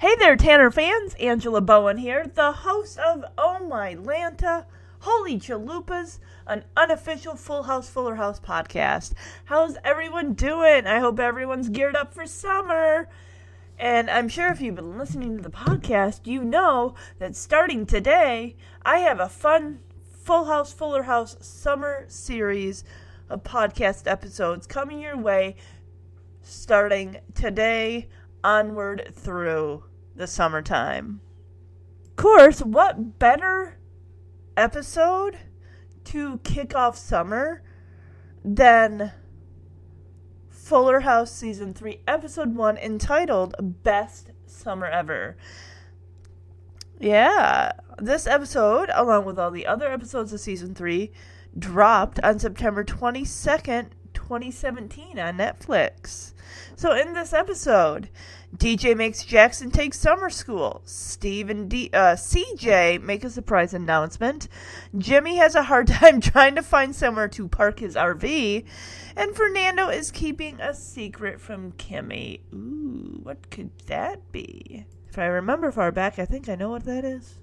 Hey there, Tanner fans! Angela Bowen here, the host of Oh My Lanta, Holy Chalupas, an unofficial Full House Fuller House podcast. How's everyone doing? I hope everyone's geared up for summer. And I'm sure if you've been listening to the podcast, you know that starting today, I have a fun Full House Fuller House summer series of podcast episodes coming your way starting today onward through the summertime. Of course, what better episode to kick off summer than Fuller House Season 3, Episode 1, entitled Best Summer Ever? Yeah, this episode, along with all the other episodes of Season 3, dropped on September 22nd, 2017 on Netflix. So, in this episode, DJ makes Jackson take summer school. Steve and D- uh, CJ make a surprise announcement. Jimmy has a hard time trying to find somewhere to park his RV. And Fernando is keeping a secret from Kimmy. Ooh, what could that be? If I remember far back, I think I know what that is.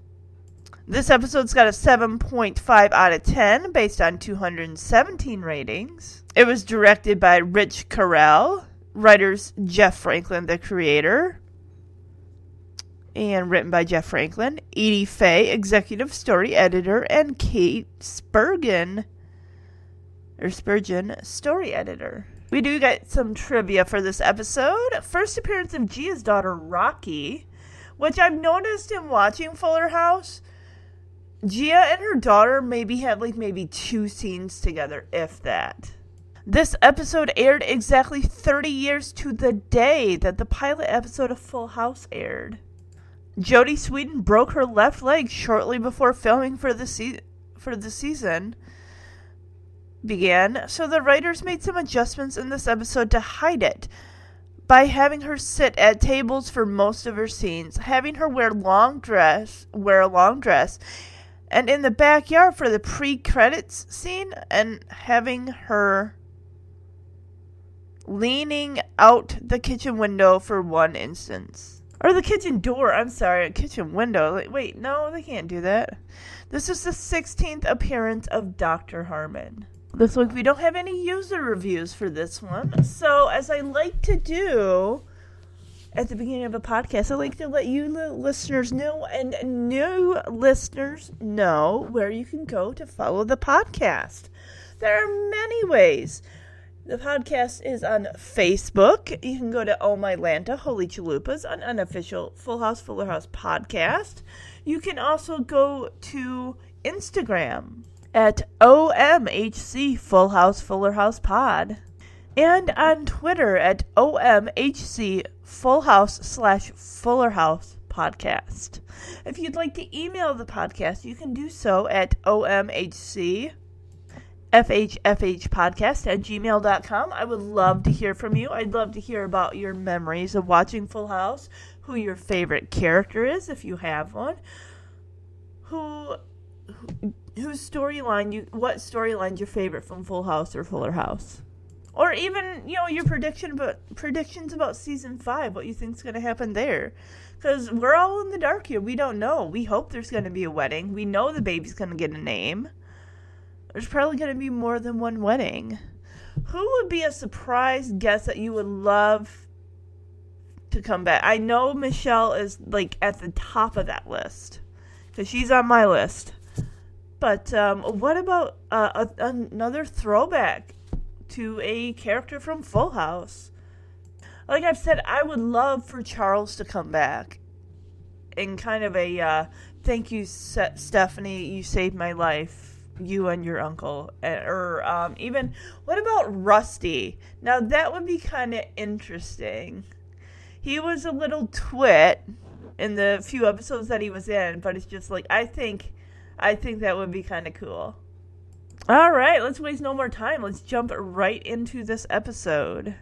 This episode's got a 7.5 out of 10 based on 217 ratings. It was directed by Rich Correll, writers Jeff Franklin, the creator, and written by Jeff Franklin, Edie Fay, executive story editor, and Kate Spurgeon, or Spurgeon, story editor. We do get some trivia for this episode. First appearance of Gia's daughter, Rocky, which I've noticed in watching Fuller House. Gia and her daughter maybe have like maybe two scenes together, if that. This episode aired exactly 30 years to the day that the pilot episode of Full House aired. Jodie Sweetin broke her left leg shortly before filming for the se- for the season began, so the writers made some adjustments in this episode to hide it by having her sit at tables for most of her scenes, having her wear long dress, wear a long dress, and in the backyard for the pre-credits scene and having her leaning out the kitchen window for one instance. Or the kitchen door, I'm sorry, a kitchen window. Like, Wait, no, they can't do that. This is the 16th appearance of Dr. Harmon. Looks like we don't have any user reviews for this one. So, as I like to do at the beginning of a podcast, I like to let you li- listeners know and new listeners know where you can go to follow the podcast. There are many ways. The podcast is on Facebook. You can go to Oh My Lanta, Holy Chalupas, an unofficial Full House Fuller House podcast. You can also go to Instagram at OMHC Full House Fuller House Pod. And on Twitter at OMHC Full House slash Fuller House Podcast. If you'd like to email the podcast, you can do so at OMHC FHFHpodcast at gmail.com. I would love to hear from you. I'd love to hear about your memories of watching Full House, who your favorite character is, if you have one, who, who whose storyline you, what storyline's your favorite from Full House or Fuller House, or even you know your prediction about predictions about season five, what you think's going to happen there. Because we're all in the dark here. We don't know. We hope there's going to be a wedding. We know the baby's going to get a name. There's probably going to be more than one wedding. Who would be a surprise guest that you would love to come back? I know Michelle is like at the top of that list because she's on my list. But um, what about uh, a, another throwback to a character from Full House? Like I've said, I would love for Charles to come back in kind of a uh, thank you, Stephanie, you saved my life you and your uncle eh, or um, even what about rusty now that would be kind of interesting he was a little twit in the few episodes that he was in, but it's just like I think I think that would be kind of cool. All right, let's waste no more time. Let's jump right into this episode.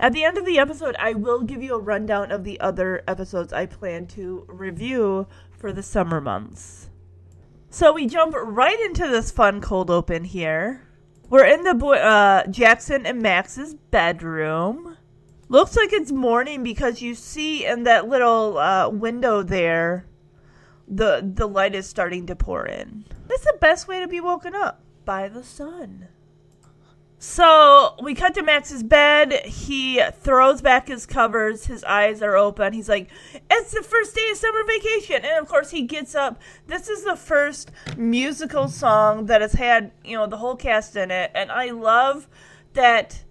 At the end of the episode, I will give you a rundown of the other episodes I plan to review for the summer months. So we jump right into this fun cold open here. We're in the boy, uh, Jackson and Max's bedroom. Looks like it's morning because you see in that little uh, window there, the the light is starting to pour in. That's the best way to be woken up by the sun. So we cut to Max's bed. He throws back his covers. His eyes are open. He's like, It's the first day of summer vacation. And of course, he gets up. This is the first musical song that has had, you know, the whole cast in it. And I love that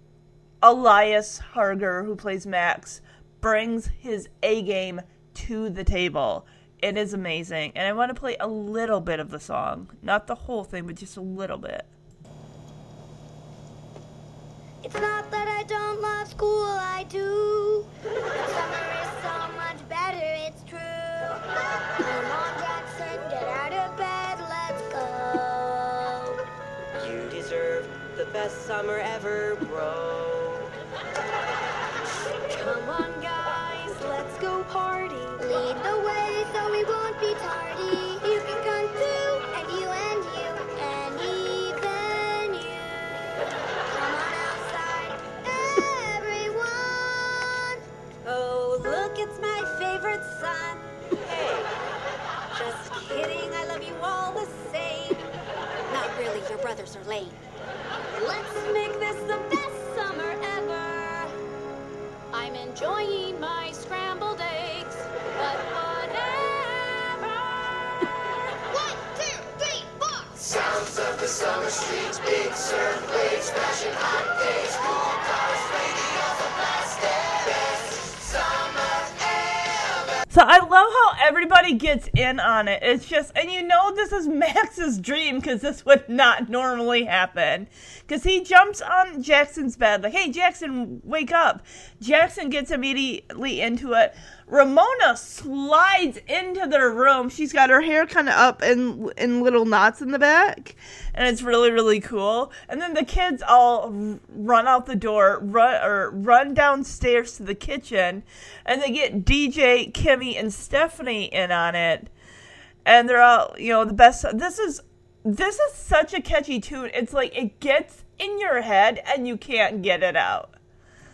Elias Harger, who plays Max, brings his A game to the table. It is amazing. And I want to play a little bit of the song. Not the whole thing, but just a little bit. It's not that I don't love school, I do. Summer is so much better, it's true. Come on, Jackson, get out of bed, let's go. You deserve the best summer ever, bro. Come on, guys, let's go party. Lead the way so we won't be tardy. Your brothers are lame. Let's make this the best summer ever. I'm enjoying my scrambled eggs, but whatever. One, two, three, four. Sounds of the summer streets, big surf waves, flashing hot days, cool cars, radios, a plastic. So I love how everybody gets in on it. It's just, and you know, this is Max's dream because this would not normally happen. Because he jumps on Jackson's bed, like, hey, Jackson, wake up. Jackson gets immediately into it. Ramona slides into their room. She's got her hair kind of up in in little knots in the back, and it's really really cool. And then the kids all run out the door, run or run downstairs to the kitchen, and they get DJ, Kimmy, and Stephanie in on it. And they're all, you know, the best. This is this is such a catchy tune. It's like it gets in your head and you can't get it out.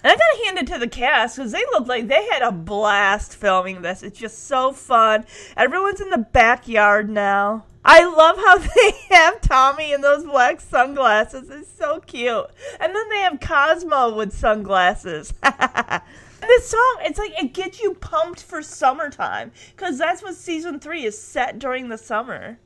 And I gotta hand it to the cast because they look like they had a blast filming this. It's just so fun. Everyone's in the backyard now. I love how they have Tommy in those black sunglasses. It's so cute. And then they have Cosmo with sunglasses. this song, it's like it gets you pumped for summertime because that's what season three is set during the summer.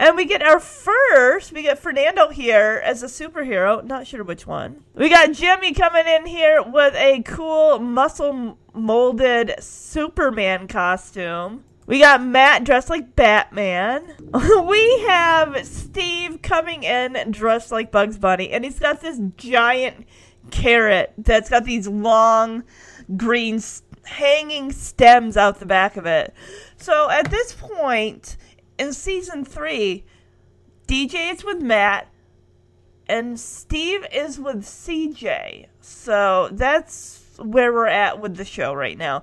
And we get our first, we get Fernando here as a superhero. Not sure which one. We got Jimmy coming in here with a cool muscle molded Superman costume. We got Matt dressed like Batman. we have Steve coming in dressed like Bugs Bunny, and he's got this giant carrot that's got these long green hanging stems out the back of it. So at this point in season three, DJ is with Matt and Steve is with CJ. So that's where we're at with the show right now.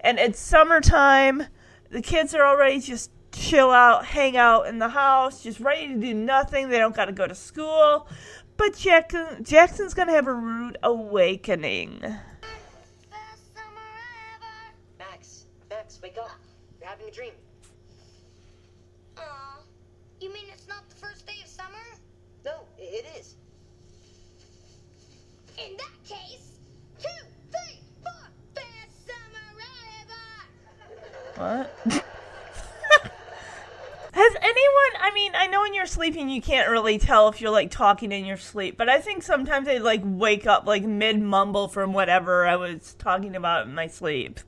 And it's summertime. The kids are already just chill out, hang out in the house, just ready to do nothing. They don't got to go to school. But Jackson, Jackson's going to have a rude awakening. Max, Max, wake up. You're having a dream. Aw, you mean it's not the first day of summer? No, i- it is. In that case, two, three, four. Best summer ever. What? Has anyone, I mean, I know when you're sleeping you can't really tell if you're like talking in your sleep, but I think sometimes I like wake up like mid mumble from whatever I was talking about in my sleep.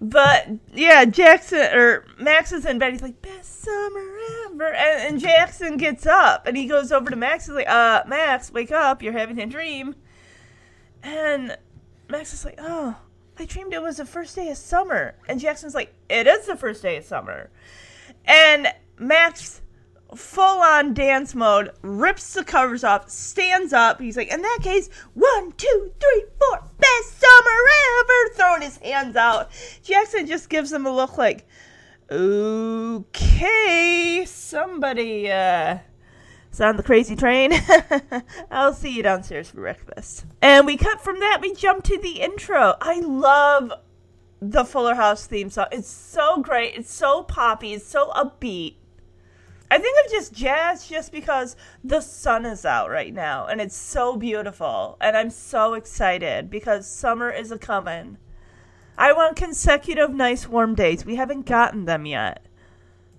But yeah, Jackson or Max is in bed. He's like, best summer ever. And, and Jackson gets up and he goes over to Max. He's like, uh, Max, wake up. You're having a dream. And Max is like, oh, I dreamed it was the first day of summer. And Jackson's like, It is the first day of summer. And Max, full on dance mode, rips the covers off, stands up. He's like, In that case, one, two, three, four, best summer ever. Throwing his hands out. Jackson just gives him a look like, Okay, somebody, uh, is on the crazy train. I'll see you downstairs for breakfast. And we cut from that, we jump to the intro. I love the Fuller House theme song. It's so great. It's so poppy. It's so upbeat. I think of just jazz just because the sun is out right now and it's so beautiful. And I'm so excited because summer is a coming. I want consecutive nice warm days. We haven't gotten them yet.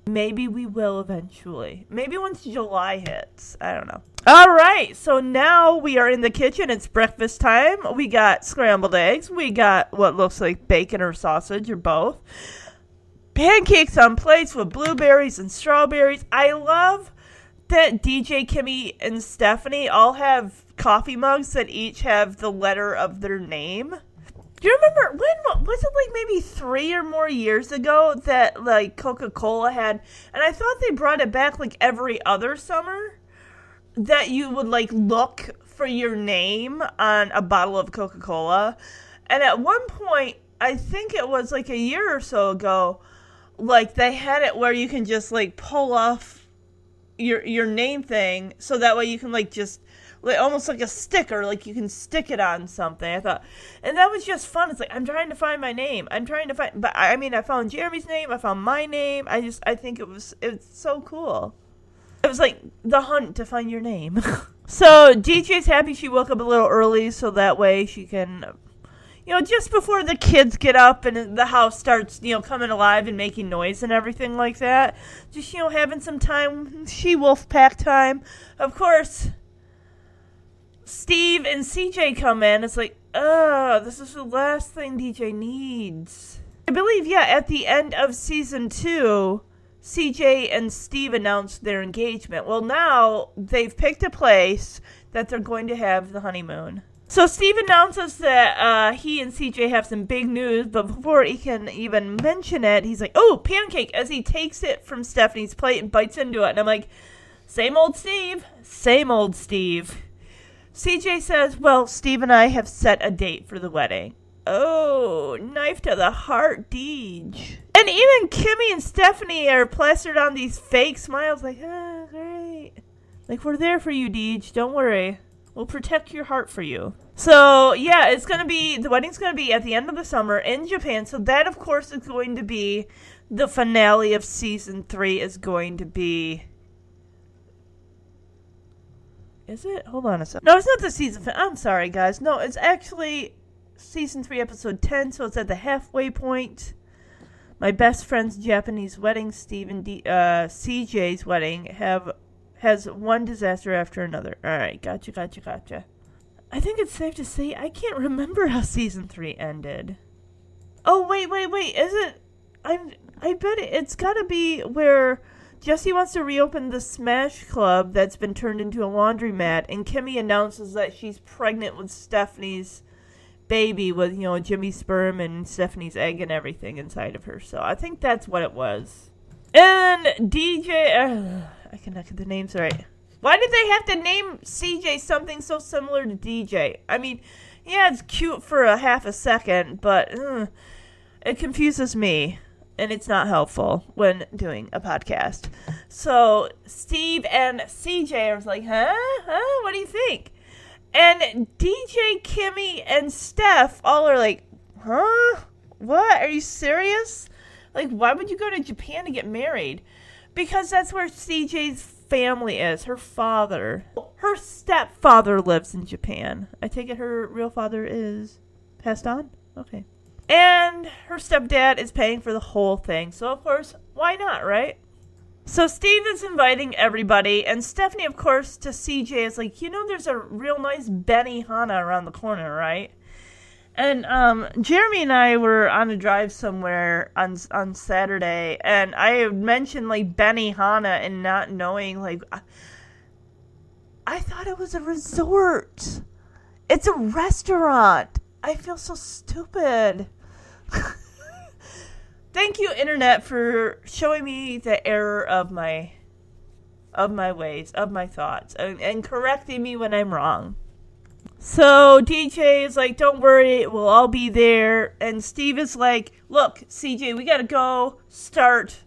Maybe we will eventually. Maybe once July hits. I don't know. All right, so now we are in the kitchen. It's breakfast time. We got scrambled eggs. We got what looks like bacon or sausage or both. Pancakes on plates with blueberries and strawberries. I love that DJ Kimmy and Stephanie all have coffee mugs that each have the letter of their name. Do you remember when was it like maybe three or more years ago that like Coca Cola had, and I thought they brought it back like every other summer that you would like look for your name on a bottle of Coca Cola, and at one point I think it was like a year or so ago, like they had it where you can just like pull off your your name thing so that way you can like just like almost like a sticker, like you can stick it on something. I thought, and that was just fun. It's like I'm trying to find my name. I'm trying to find, but I mean, I found Jeremy's name. I found my name. I just, I think it was, it's so cool. It was like the hunt to find your name. so DJ's happy she woke up a little early, so that way she can. You know, just before the kids get up and the house starts, you know, coming alive and making noise and everything like that. Just, you know, having some time, she wolf pack time. Of course, Steve and CJ come in. It's like, oh, this is the last thing DJ needs. I believe, yeah, at the end of season two, CJ and Steve announced their engagement. Well, now they've picked a place that they're going to have the honeymoon. So Steve announces that uh, he and CJ have some big news, but before he can even mention it, he's like, "Oh, pancake!" As he takes it from Stephanie's plate and bites into it, and I'm like, "Same old Steve, same old Steve." CJ says, Well, Steve and I have set a date for the wedding. Oh, knife to the heart, Deej. And even Kimmy and Stephanie are plastered on these fake smiles, like, ah, great. Like, we're there for you, Deej. Don't worry. We'll protect your heart for you. So, yeah, it's to be, the wedding's to be at the end of the summer in Japan. So, that, of course, is going to be the finale of season three, is going to be is it? Hold on a second. No, it's not the season. Fin- I'm sorry, guys. No, it's actually season three, episode ten. So it's at the halfway point. My best friend's Japanese wedding, Steve and D- uh, CJ's wedding, have has one disaster after another. All right, gotcha, gotcha, gotcha. I think it's safe to say I can't remember how season three ended. Oh wait, wait, wait. Is it? I'm. I bet it, it's got to be where Jesse wants to reopen the Smash Club that's been turned into a laundromat, and Kimmy announces that she's pregnant with Stephanie's baby with, you know, Jimmy's sperm and Stephanie's egg and everything inside of her. So I think that's what it was. And DJ. Uh, I get the names right. Why did they have to name CJ something so similar to DJ? I mean, yeah, it's cute for a half a second, but uh, it confuses me and it's not helpful when doing a podcast. So Steve and CJ are like, huh? Huh? What do you think? And DJ, Kimmy, and Steph all are like, huh? What? Are you serious? Like, why would you go to Japan to get married? Because that's where CJ's family is. Her father. Her stepfather lives in Japan. I take it her real father is passed on? Okay. And her stepdad is paying for the whole thing. So, of course, why not, right? So, Steve is inviting everybody, and Stephanie, of course, to CJ is like, you know, there's a real nice Benihana around the corner, right? And um, Jeremy and I were on a drive somewhere on on Saturday, and I mentioned like Benihana and not knowing like I, I thought it was a resort. It's a restaurant. I feel so stupid. Thank you, internet, for showing me the error of my of my ways, of my thoughts, and, and correcting me when I'm wrong. So DJ is like, "Don't worry, we'll all be there." And Steve is like, "Look, CJ, we gotta go start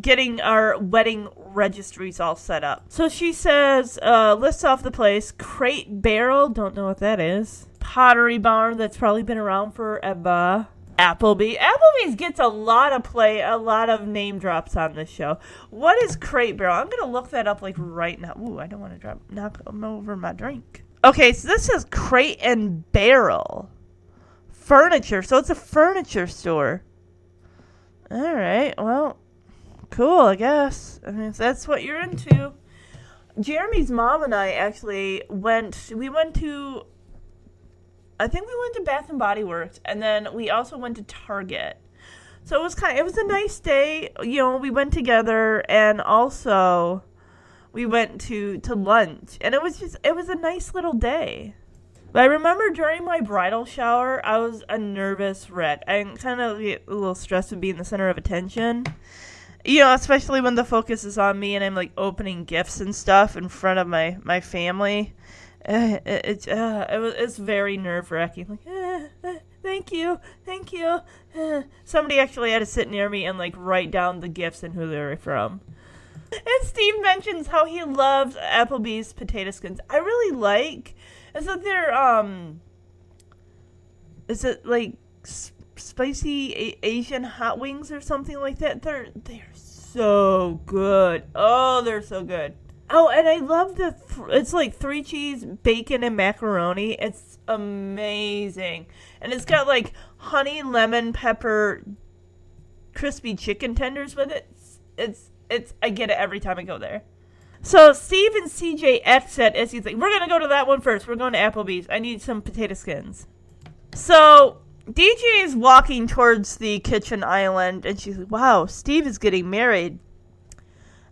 getting our wedding registries all set up." So she says, uh, lists off the place: Crate Barrel, don't know what that is. Pottery Barn, that's probably been around forever. Applebee. Applebee's gets a lot of play, a lot of name drops on this show. What is Crate Barrel? I'm gonna look that up like right now. Ooh, I don't want to drop knock over my drink. Okay, so this is Crate and Barrel furniture. So it's a furniture store. All right. Well, cool. I guess. I mean, if that's what you're into. Jeremy's mom and I actually went. We went to. I think we went to Bath and Body Works, and then we also went to Target. So it was kind. It was a nice day. You know, we went together, and also we went to to lunch, and it was just. It was a nice little day. But I remember during my bridal shower, I was a nervous wreck. I kind of get a little stressed with being the center of attention. You know, especially when the focus is on me and I'm like opening gifts and stuff in front of my my family. Uh, it, it's uh, it it's very nerve wracking. Like, uh, uh, thank you, thank you. Uh, somebody actually had to sit near me and like write down the gifts and who they were from. And Steve mentions how he loves Applebee's potato skins. I really like is that they're um is it like s- spicy a- Asian hot wings or something like that? They're they're so good. Oh, they're so good. Oh, and I love the th- it's like three cheese, bacon, and macaroni. It's amazing, and it's got like honey, lemon, pepper, crispy chicken tenders with it. It's, it's I get it every time I go there. So Steve and CJ exit as he's like, "We're gonna go to that one first. We're going to Applebee's. I need some potato skins." So DJ is walking towards the kitchen island, and she's like, "Wow, Steve is getting married.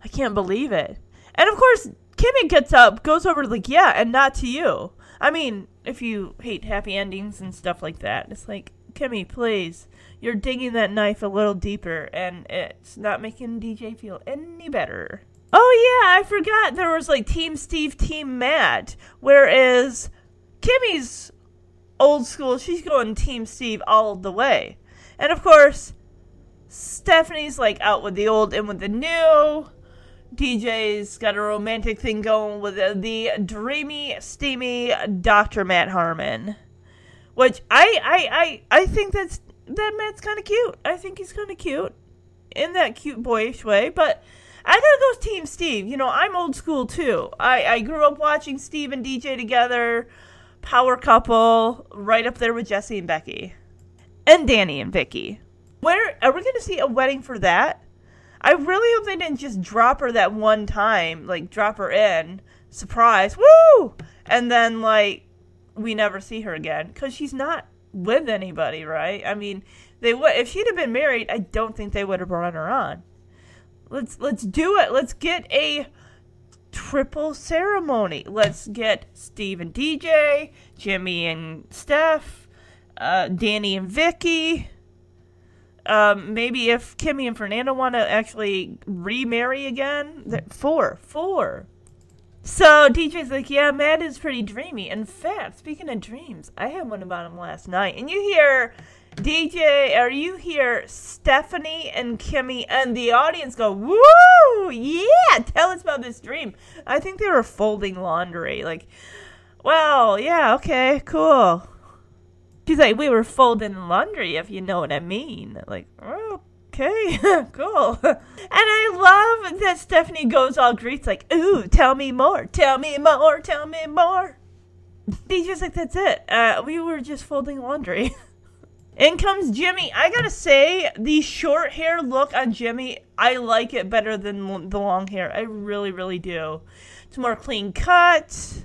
I can't believe it." And of course, Kimmy gets up, goes over like, "Yeah, and not to you." I mean, if you hate happy endings and stuff like that, it's like, Kimmy, please, you're digging that knife a little deeper, and it's not making DJ feel any better. Oh yeah, I forgot there was like Team Steve, Team Matt, whereas Kimmy's old school, she's going Team Steve all the way. And of course, Stephanie's like out with the old and with the new. DJ's got a romantic thing going with the, dreamy, steamy Dr. Matt Harmon. Which I I, I, I think that's that man's kind of cute. I think he's kind of cute in that cute boyish way, but I gotta go Team Steve. You know, I'm old school too. I, I grew up watching Steve and DJ together, power couple, right up there with Jesse and Becky, and Danny and Vicky. Where are we gonna see a wedding for that? I really hope they didn't just drop her that one time, like drop her in, surprise, woo, and then like we never see her again because she's not with anybody, right? I mean, they would if she'd have been married. I don't think they would have brought her on. Let's let's do it. Let's get a triple ceremony. Let's get Steve and DJ, Jimmy and Steph, uh, Danny and Vicky. Um, maybe if Kimmy and Fernando want to actually remarry again, four, four. So DJ's like, yeah, Matt is pretty dreamy. In fact, speaking of dreams, I had one about him last night, and you hear DJ, or you hear Stephanie and Kimmy, and the audience go, woo, yeah, tell us about this dream. I think they were folding laundry. Like, well, yeah, okay, cool. She's like, we were folding laundry, if you know what I mean. Like, oh, okay, cool. And I love that Stephanie goes all greets, like, ooh, tell me more, tell me more, tell me more. DJ's like, that's it. Uh, we were just folding laundry. In comes Jimmy. I gotta say, the short hair look on Jimmy, I like it better than the long hair. I really, really do. It's more clean cut.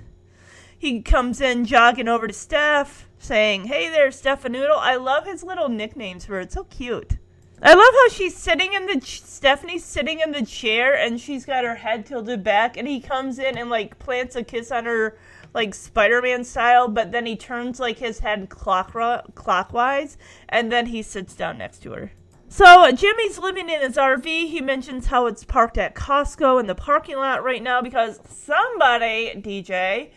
He comes in jogging over to Steph, saying, Hey there, Stephanoodle. I love his little nicknames for her. It's so cute. I love how she's sitting in the Stephanie's sitting in the chair and she's got her head tilted back and he comes in and like plants a kiss on her like Spider-Man style, but then he turns like his head clockro- clockwise, and then he sits down next to her. So Jimmy's living in his RV. He mentions how it's parked at Costco in the parking lot right now because somebody, DJ,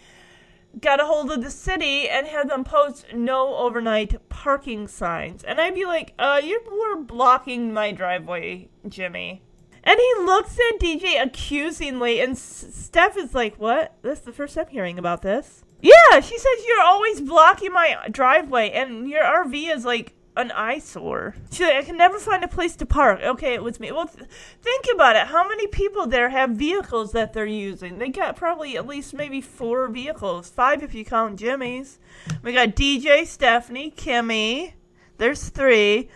got a hold of the city and had them post no overnight parking signs. And I'd be like, uh, you were blocking my driveway, Jimmy. And he looks at DJ accusingly, and Steph is like, What? This is the first I'm hearing about this. Yeah, she says you're always blocking my driveway, and your RV is like an eyesore. She's like, I can never find a place to park. Okay, it was me. Well, th- think about it. How many people there have vehicles that they're using? They got probably at least maybe four vehicles. Five if you count Jimmy's. We got DJ, Stephanie, Kimmy. There's three.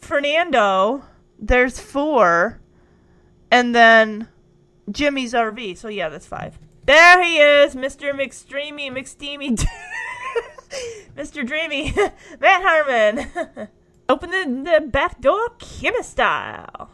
Fernando. There's four. And then Jimmy's RV. So yeah, that's five. There he is, Mr. McStreamy, McSteamy. Mr. Dreamy, Matt Harmon. Open the, the back door, Kimmy style.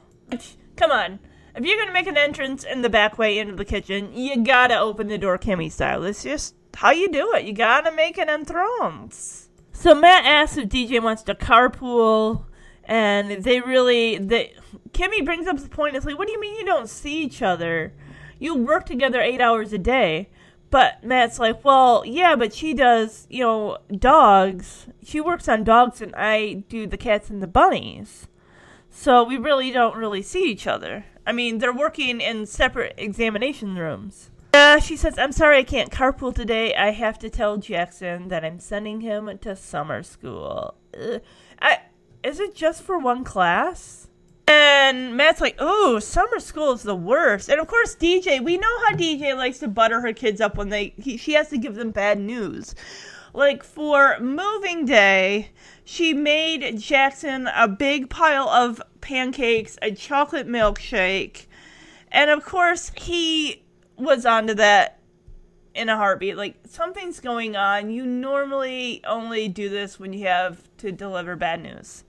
Come on. If you're gonna make an entrance in the back way into the kitchen, you gotta open the door Kimmy style. It's just how you do it. You gotta make an entrance. So Matt asks if DJ wants to carpool, and they really they Kimmy brings up the point. It's like, what do you mean you don't see each other? You work together eight hours a day. But Matt's like, well, yeah, but she does, you know, dogs. She works on dogs, and I do the cats and the bunnies. So we really don't really see each other. I mean, they're working in separate examination rooms. Uh, she says, I'm sorry I can't carpool today. I have to tell Jackson that I'm sending him to summer school. I, is it just for one class? And Matt's like, oh, summer school is the worst. And of course, DJ, we know how DJ likes to butter her kids up when they he, she has to give them bad news. Like for moving day, she made Jackson a big pile of pancakes, a chocolate milkshake, and of course, he was onto that in a heartbeat. Like something's going on. You normally only do this when you have to deliver bad news.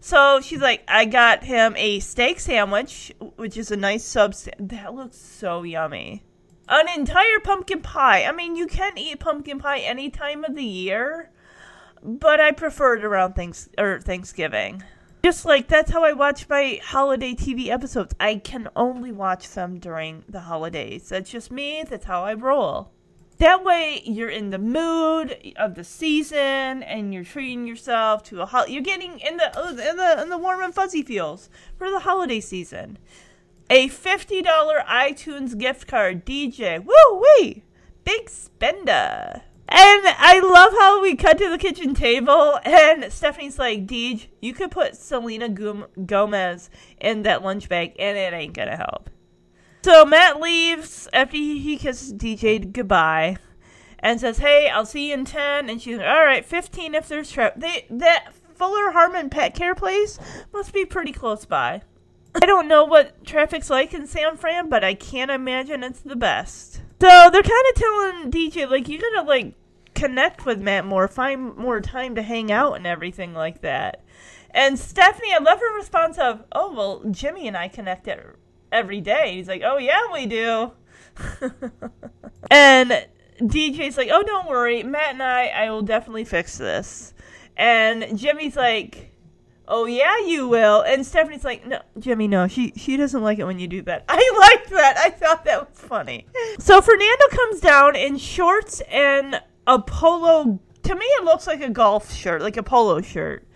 So she's like, I got him a steak sandwich, which is a nice sub. That looks so yummy. An entire pumpkin pie. I mean, you can eat pumpkin pie any time of the year, but I prefer it around thanks or Thanksgiving. Just like that's how I watch my holiday TV episodes. I can only watch them during the holidays. That's just me. That's how I roll. That way, you're in the mood of the season, and you're treating yourself to a hol- You're getting in the in the in the warm and fuzzy feels for the holiday season. A fifty dollar iTunes gift card, DJ. Woo wee, big spender. And I love how we cut to the kitchen table, and Stephanie's like, Deej, you could put Selena Gomez in that lunch bag, and it ain't gonna help. So Matt leaves after he, kisses DJ goodbye and says, "Hey, I'll see you in 10." And she's like, "All right, 15 if there's traffic." That Fuller Harmon Pet Care place must be pretty close by. I don't know what traffic's like in San Fran, but I can't imagine it's the best. So they're kind of telling DJ like you gotta like connect with Matt more, find more time to hang out and everything like that. And Stephanie, I love her response of, "Oh well, Jimmy and I connect it every day." He's like, "Oh yeah, we do." and DJ's like, "Oh, don't worry, Matt and I, I will definitely fix this." And Jimmy's like, "Oh yeah, you will." And Stephanie's like, "No, Jimmy, no. She she doesn't like it when you do that." I liked that. I thought that was funny. So Fernando comes down in shorts and a polo. To me, it looks like a golf shirt, like a polo shirt.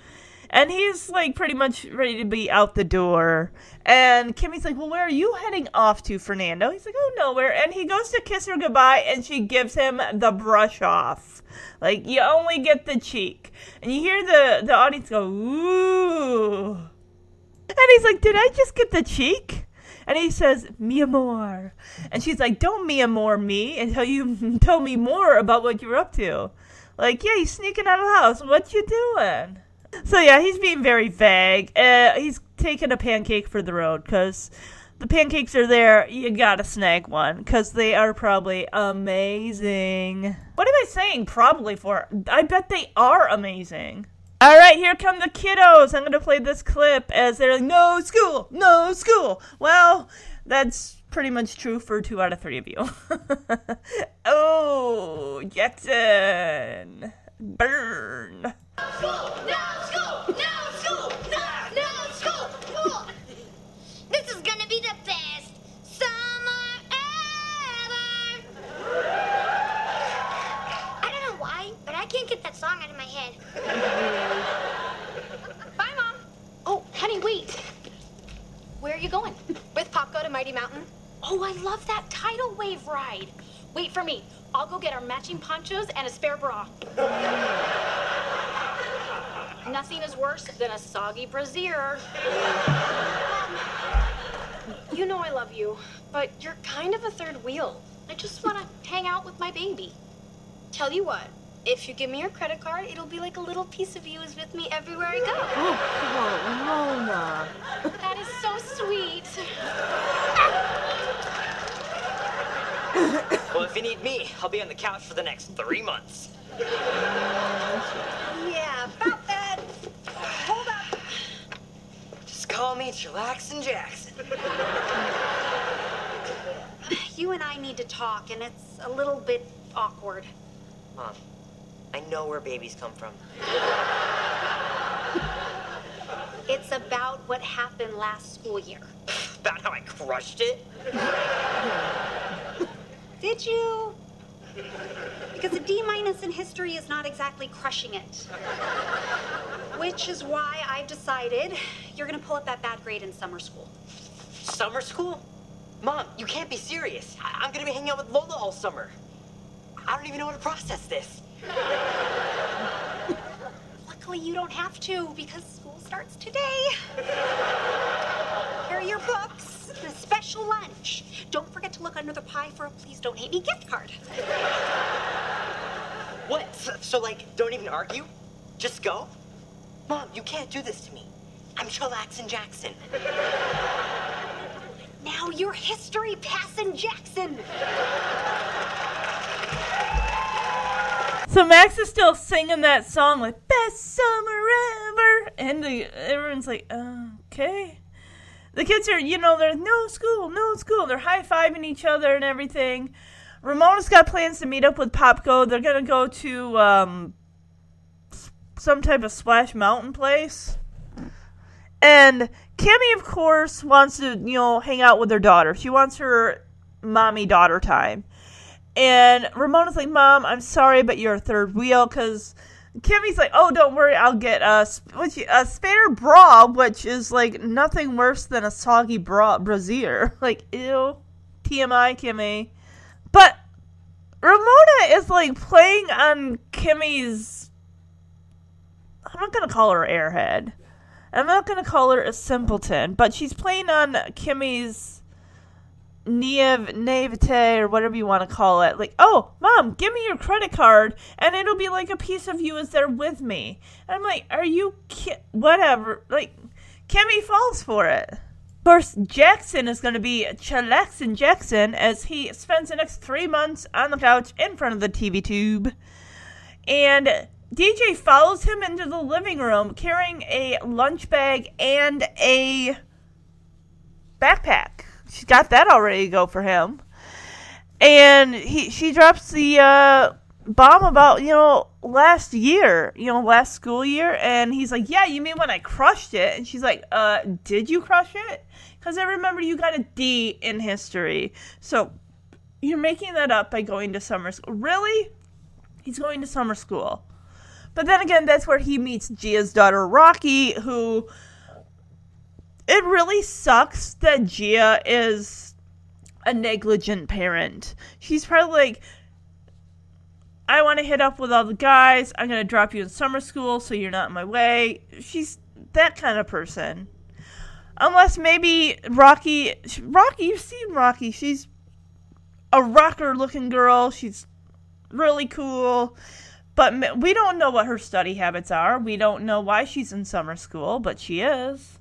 And he's like pretty much ready to be out the door. And Kimmy's like, Well, where are you heading off to, Fernando? He's like, Oh, nowhere. And he goes to kiss her goodbye, and she gives him the brush off. Like, you only get the cheek. And you hear the, the audience go, Ooh. And he's like, Did I just get the cheek? And he says, Mi amor. And she's like, Don't mi amor me until you tell me more about what you're up to. Like, yeah, he's sneaking out of the house. What you doing? So yeah, he's being very vague. Uh, he's taking a pancake for the road because the pancakes are there. You gotta snag one because they are probably amazing. What am I saying? Probably for? I bet they are amazing. All right, here come the kiddos. I'm gonna play this clip as they're like, "No school, no school." Well, that's pretty much true for two out of three of you. oh, Jackson. Burn. School! No school! No school! No, no school! School! This is gonna be the best summer ever! I don't know why, but I can't get that song out of my head. Bye, Mom. Oh, honey, wait. Where are you going? With Popco to Mighty Mountain? Oh, I love that tidal wave ride. Wait for me. I'll go get our matching ponchos and a spare bra. Nothing is worse than a soggy brassiere. You know I love you, but you're kind of a third wheel. I just want to hang out with my baby. Tell you what, if you give me your credit card, it'll be like a little piece of you is with me everywhere I go. Oh, Ramona. That is so sweet. Well, if you need me, I'll be on the couch for the next three months. Yeah, about that. Hold up. Just call me Chillaxin Jackson. You and I need to talk, and it's a little bit awkward. Mom, I know where babies come from. It's about what happened last school year. About how I crushed it. Did you? Because a D minus in history is not exactly crushing it. Which is why I've decided you're gonna pull up that bad grade in summer school. Summer school? Mom, you can't be serious. I- I'm gonna be hanging out with Lola all summer. I don't even know how to process this. Luckily, you don't have to because school starts today. Here are your books and a special lunch. Don't forget to look under the pie for a please don't hate me gift card. What? So, so, like, don't even argue? Just go? Mom, you can't do this to me. I'm Chillaxin Jackson. Now you're history passing Jackson. So Max is still singing that song like best summer ever, and the, everyone's like, okay. The kids are, you know, they're no school, no school. They're high fiving each other and everything. Ramona's got plans to meet up with Popco. They're gonna go to um, some type of Splash Mountain place. And Kimmy, of course, wants to, you know, hang out with her daughter. She wants her mommy daughter time. And Ramona's like, Mom, I'm sorry, but you're a third wheel. Because Kimmy's like, Oh, don't worry, I'll get a, a spare bra, which is like nothing worse than a soggy bra brassiere. Like, ew. TMI, Kimmy. But Ramona is like playing on Kimmy's. I'm not to call her airhead. I'm not to call her a simpleton, but she's playing on Kimmy's naive naivete or whatever you want to call it. Like, oh, mom, give me your credit card, and it'll be like a piece of you is there with me. And I'm like, are you ki- whatever? Like, Kimmy falls for it. Of course, Jackson is going to be Chillaxin Jackson as he spends the next three months on the couch in front of the TV tube. And DJ follows him into the living room carrying a lunch bag and a backpack. She's got that already to go for him. And he she drops the uh, bomb about, you know, last year, you know, last school year. And he's like, Yeah, you mean when I crushed it? And she's like, Uh, did you crush it? Because I remember you got a D in history. So you're making that up by going to summer school. Really? He's going to summer school. But then again, that's where he meets Gia's daughter, Rocky, who. It really sucks that Gia is a negligent parent. She's probably like, I want to hit up with all the guys. I'm going to drop you in summer school so you're not in my way. She's that kind of person. Unless maybe Rocky. Rocky, you've seen Rocky. She's a rocker looking girl. She's really cool. But we don't know what her study habits are. We don't know why she's in summer school, but she is.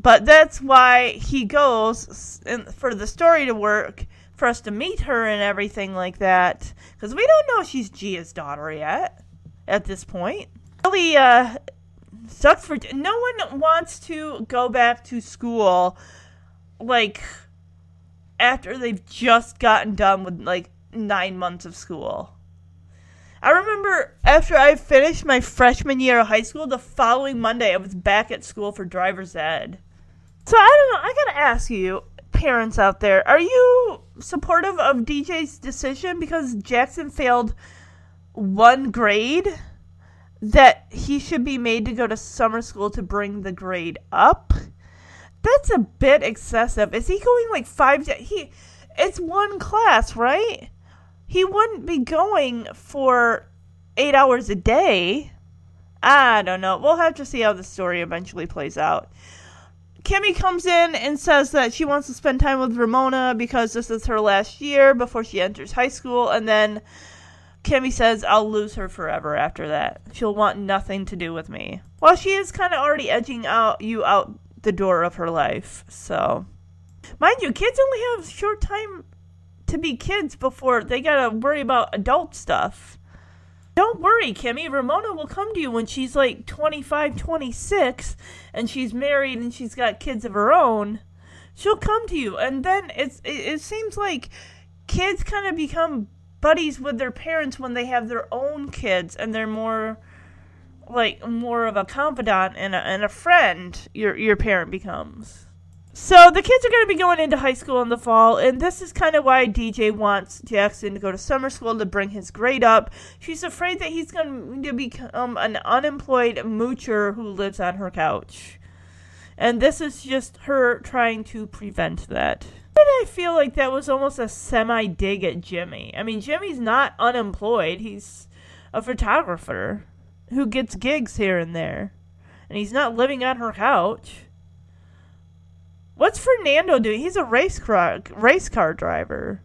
But that's why he goes for the story to work, for us to meet her and everything like that. Because we don't know she's Gia's daughter yet at this point. Really, uh, sucks for. No one wants to go back to school like after they've just gotten done with like nine months of school. I remember after I finished my freshman year of high school, the following Monday I was back at school for driver's ed. So I don't know. I gotta ask you, parents out there, are you supportive of DJ's decision because Jackson failed one grade? That he should be made to go to summer school to bring the grade up? That's a bit excessive. Is he going like five? da- He, it's one class, right? He wouldn't be going for eight hours a day. I don't know. We'll have to see how the story eventually plays out. Kimmy comes in and says that she wants to spend time with Ramona because this is her last year before she enters high school, and then Kimmy says, I'll lose her forever after that. She'll want nothing to do with me. Well, she is kind of already edging out you out the door of her life, so. Mind you, kids only have short time to be kids before they gotta worry about adult stuff. Don't worry, Kimmy. Ramona will come to you when she's like 25, 26, and she's married and she's got kids of her own. She'll come to you, and then it's it, it seems like kids kind of become buddies with their parents when they have their own kids, and they're more like more of a confidant and a, and a friend. Your your parent becomes. So the kids are going to be going into high school in the fall, and this is kind of why DJ wants Jackson to go to summer school to bring his grade up. She's afraid that he's going to become an unemployed moocher who lives on her couch. And this is just her trying to prevent that. But I feel like that was almost a semi dig at Jimmy. I mean, Jimmy's not unemployed, he's a photographer who gets gigs here and there. And he's not living on her couch. What's Fernando doing? He's a race car race car driver.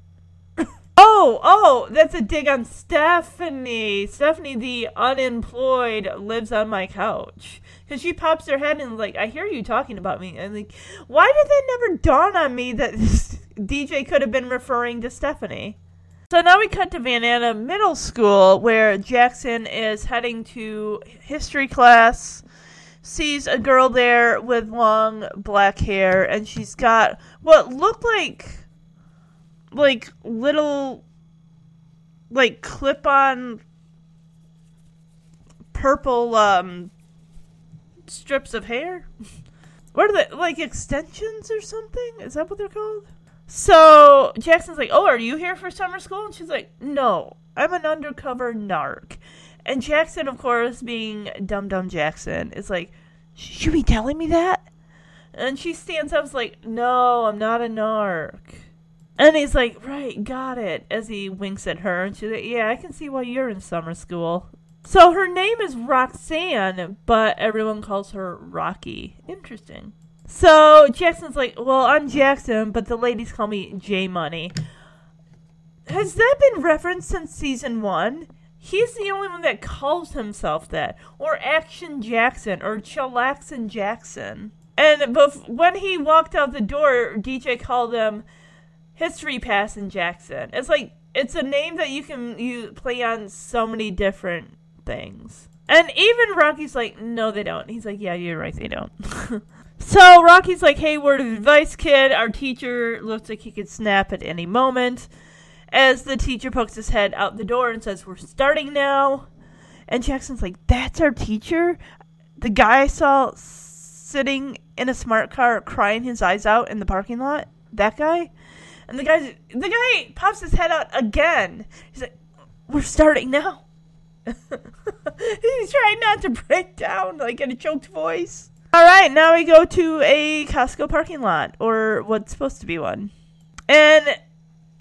oh, oh, that's a dig on Stephanie. Stephanie, the unemployed, lives on my couch. Because she pops her head and like, I hear you talking about me. And like, why did that never dawn on me that DJ could have been referring to Stephanie? So now we cut to Van Anna Middle School, where Jackson is heading to history class sees a girl there with long black hair and she's got what looked like like little like clip-on purple um strips of hair? What are they like extensions or something? Is that what they're called? So jackson's like oh are you here for summer school? And she's like no i'm an undercover narc and Jackson, of course, being dumb dumb Jackson, is like, Should be telling me that? And she stands up, is like, No, I'm not a narc. And he's like, Right, got it. As he winks at her, and she's like, Yeah, I can see why you're in summer school. So her name is Roxanne, but everyone calls her Rocky. Interesting. So Jackson's like, Well, I'm Jackson, but the ladies call me J Money. Has that been referenced since season one? He's the only one that calls himself that, or Action Jackson, or Chillaxin Jackson. And bef- when he walked out the door, DJ called him History Pass and Jackson. It's like it's a name that you can you play on so many different things. And even Rocky's like, no, they don't. He's like, yeah, you're right, they don't. so Rocky's like, hey, word of advice, kid. Our teacher looks like he could snap at any moment as the teacher pokes his head out the door and says, We're starting now. And Jackson's like, That's our teacher? The guy I saw sitting in a smart car crying his eyes out in the parking lot? That guy? And the guy the guy pops his head out again. He's like, We're starting now. He's trying not to break down like in a choked voice. Alright, now we go to a Costco parking lot, or what's supposed to be one. And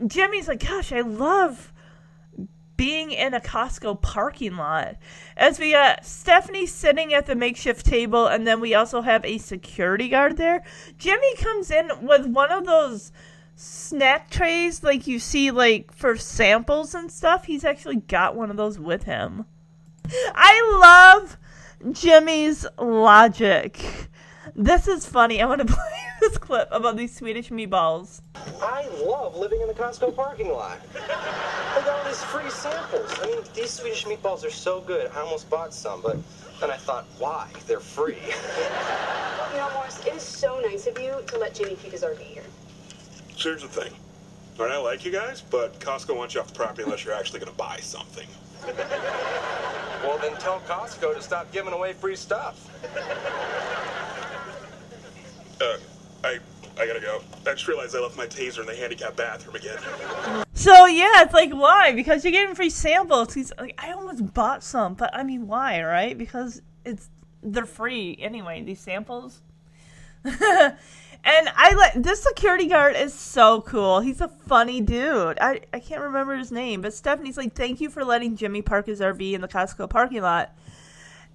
Jimmy's like, gosh, I love being in a Costco parking lot. As we uh, got Stephanie sitting at the makeshift table, and then we also have a security guard there. Jimmy comes in with one of those snack trays like you see like for samples and stuff. He's actually got one of those with him. I love Jimmy's logic. This is funny. I want to play this clip about these Swedish meatballs. I love living in the Costco parking lot. I got all these free samples. I mean, these Swedish meatballs are so good. I almost bought some, but then I thought, why? They're free. You know, Morris, it is so nice of you to let Jimmy keep his RV here. here's the thing. All right, I like you guys, but Costco wants you off the property unless you're actually going to buy something. Well, then tell Costco to stop giving away free stuff. Uh, I I gotta go. I just realized I left my taser in the handicap bathroom again. So yeah, it's like why? Because you're getting free samples. He's like, I almost bought some, but I mean, why, right? Because it's they're free anyway. These samples. and I like this security guard is so cool. He's a funny dude. I I can't remember his name, but Stephanie's like, thank you for letting Jimmy park his RV in the Costco parking lot.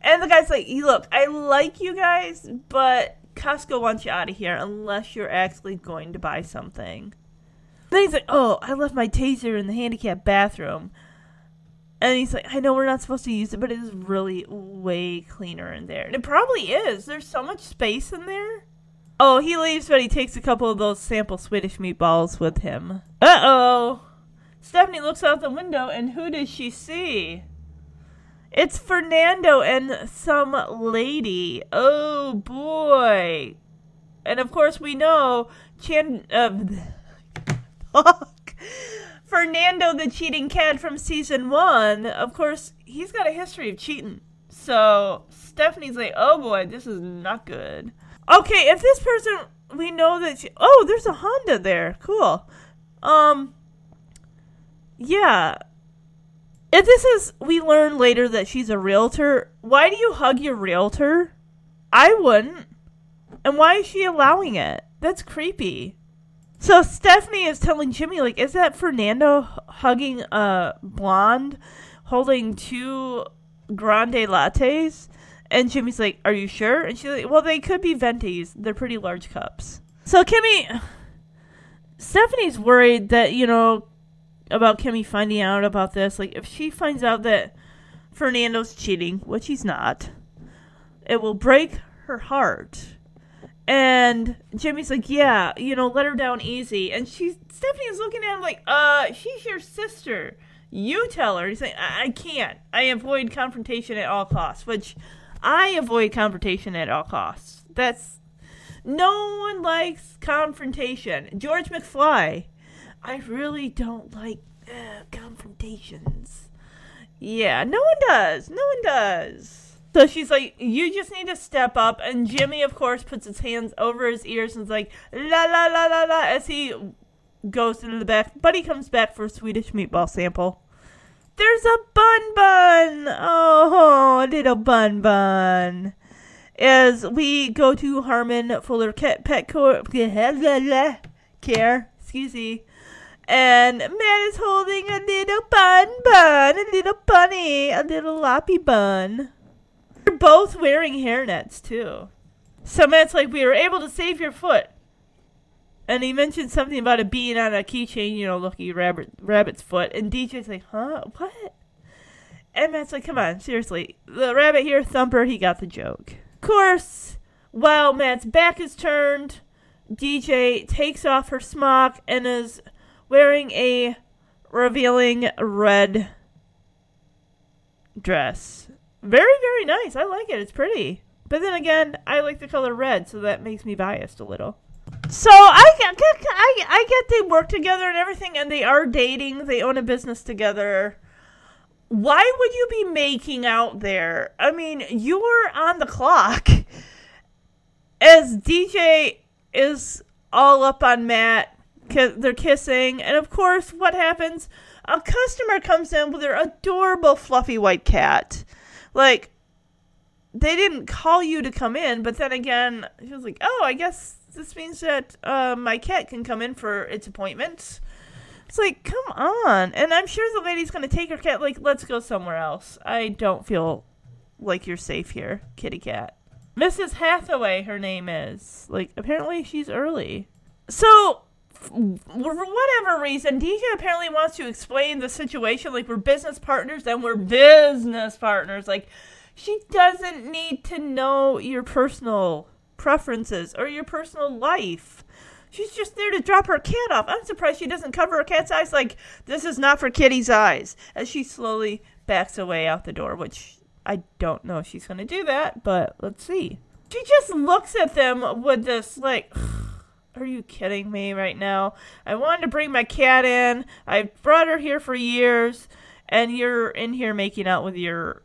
And the guy's like, look, I like you guys, but Costco wants you out of here unless you're actually going to buy something. Then he's like, oh, I left my taser in the handicap bathroom. And he's like, I know we're not supposed to use it, but it is really way cleaner in there. And it probably is. There's so much space in there. Oh, he leaves, but he takes a couple of those sample Swedish meatballs with him. Uh oh. Stephanie looks out the window, and who does she see? It's Fernando and some lady. Oh boy. And of course, we know Chan. Uh, fuck. Fernando, the cheating cat from season one, of course, he's got a history of cheating. So Stephanie's like, oh boy, this is not good. Okay, if this person, we know that. She, oh, there's a Honda there. Cool. Um. Yeah. If this is, we learn later that she's a realtor. Why do you hug your realtor? I wouldn't. And why is she allowing it? That's creepy. So Stephanie is telling Jimmy, like, is that Fernando hugging a blonde holding two grande lattes? And Jimmy's like, are you sure? And she's like, well, they could be ventis. They're pretty large cups. So Kimmy, Stephanie's worried that, you know, about Kimmy finding out about this. Like, if she finds out that Fernando's cheating, which he's not, it will break her heart. And Jimmy's like, yeah, you know, let her down easy. And she's Stephanie's looking at him like, uh, she's your sister. You tell her. He's like, I, I can't. I avoid confrontation at all costs, which I avoid confrontation at all costs. That's no one likes confrontation. George McFly. I really don't like uh, confrontations. Yeah, no one does. No one does. So she's like, you just need to step up. And Jimmy, of course, puts his hands over his ears and is like, la la la la la, as he goes into the back. But he comes back for a Swedish meatball sample. There's a bun bun. Oh, a little bun bun. As we go to Harmon Fuller Pet Care, excuse me. And Matt is holding a little bun bun, a little bunny, a little loppy bun. They're both wearing hairnets too. So Matt's like, we were able to save your foot. And he mentioned something about it being on a keychain, you know, looking rabbit rabbit's foot. And DJ's like, huh? What? And Matt's like, come on, seriously. The rabbit here, Thumper, he got the joke. Of course, while Matt's back is turned, DJ takes off her smock and is wearing a revealing red dress. Very, very nice. I like it. It's pretty. But then again, I like the color red, so that makes me biased a little. So I get, I, I get they work together and everything, and they are dating. They own a business together. Why would you be making out there? I mean, you're on the clock as DJ is all up on Matt. They're kissing, and of course, what happens? A customer comes in with their adorable fluffy white cat. Like, they didn't call you to come in, but then again, she was like, "Oh, I guess this means that uh, my cat can come in for its appointment." It's like, come on, and I'm sure the lady's gonna take her cat. Like, let's go somewhere else. I don't feel like you're safe here, kitty cat. Mrs. Hathaway, her name is. Like, apparently she's early. So, for whatever reason, DJ apparently wants to explain the situation. Like, we're business partners and we're business partners. Like, she doesn't need to know your personal preferences or your personal life. She's just there to drop her cat off. I'm surprised she doesn't cover her cat's eyes like this is not for Kitty's eyes as she slowly backs away out the door, which I don't know if she's going to do that, but let's see. She just looks at them with this like Are you kidding me right now? I wanted to bring my cat in. I've brought her here for years, and you're in here making out with your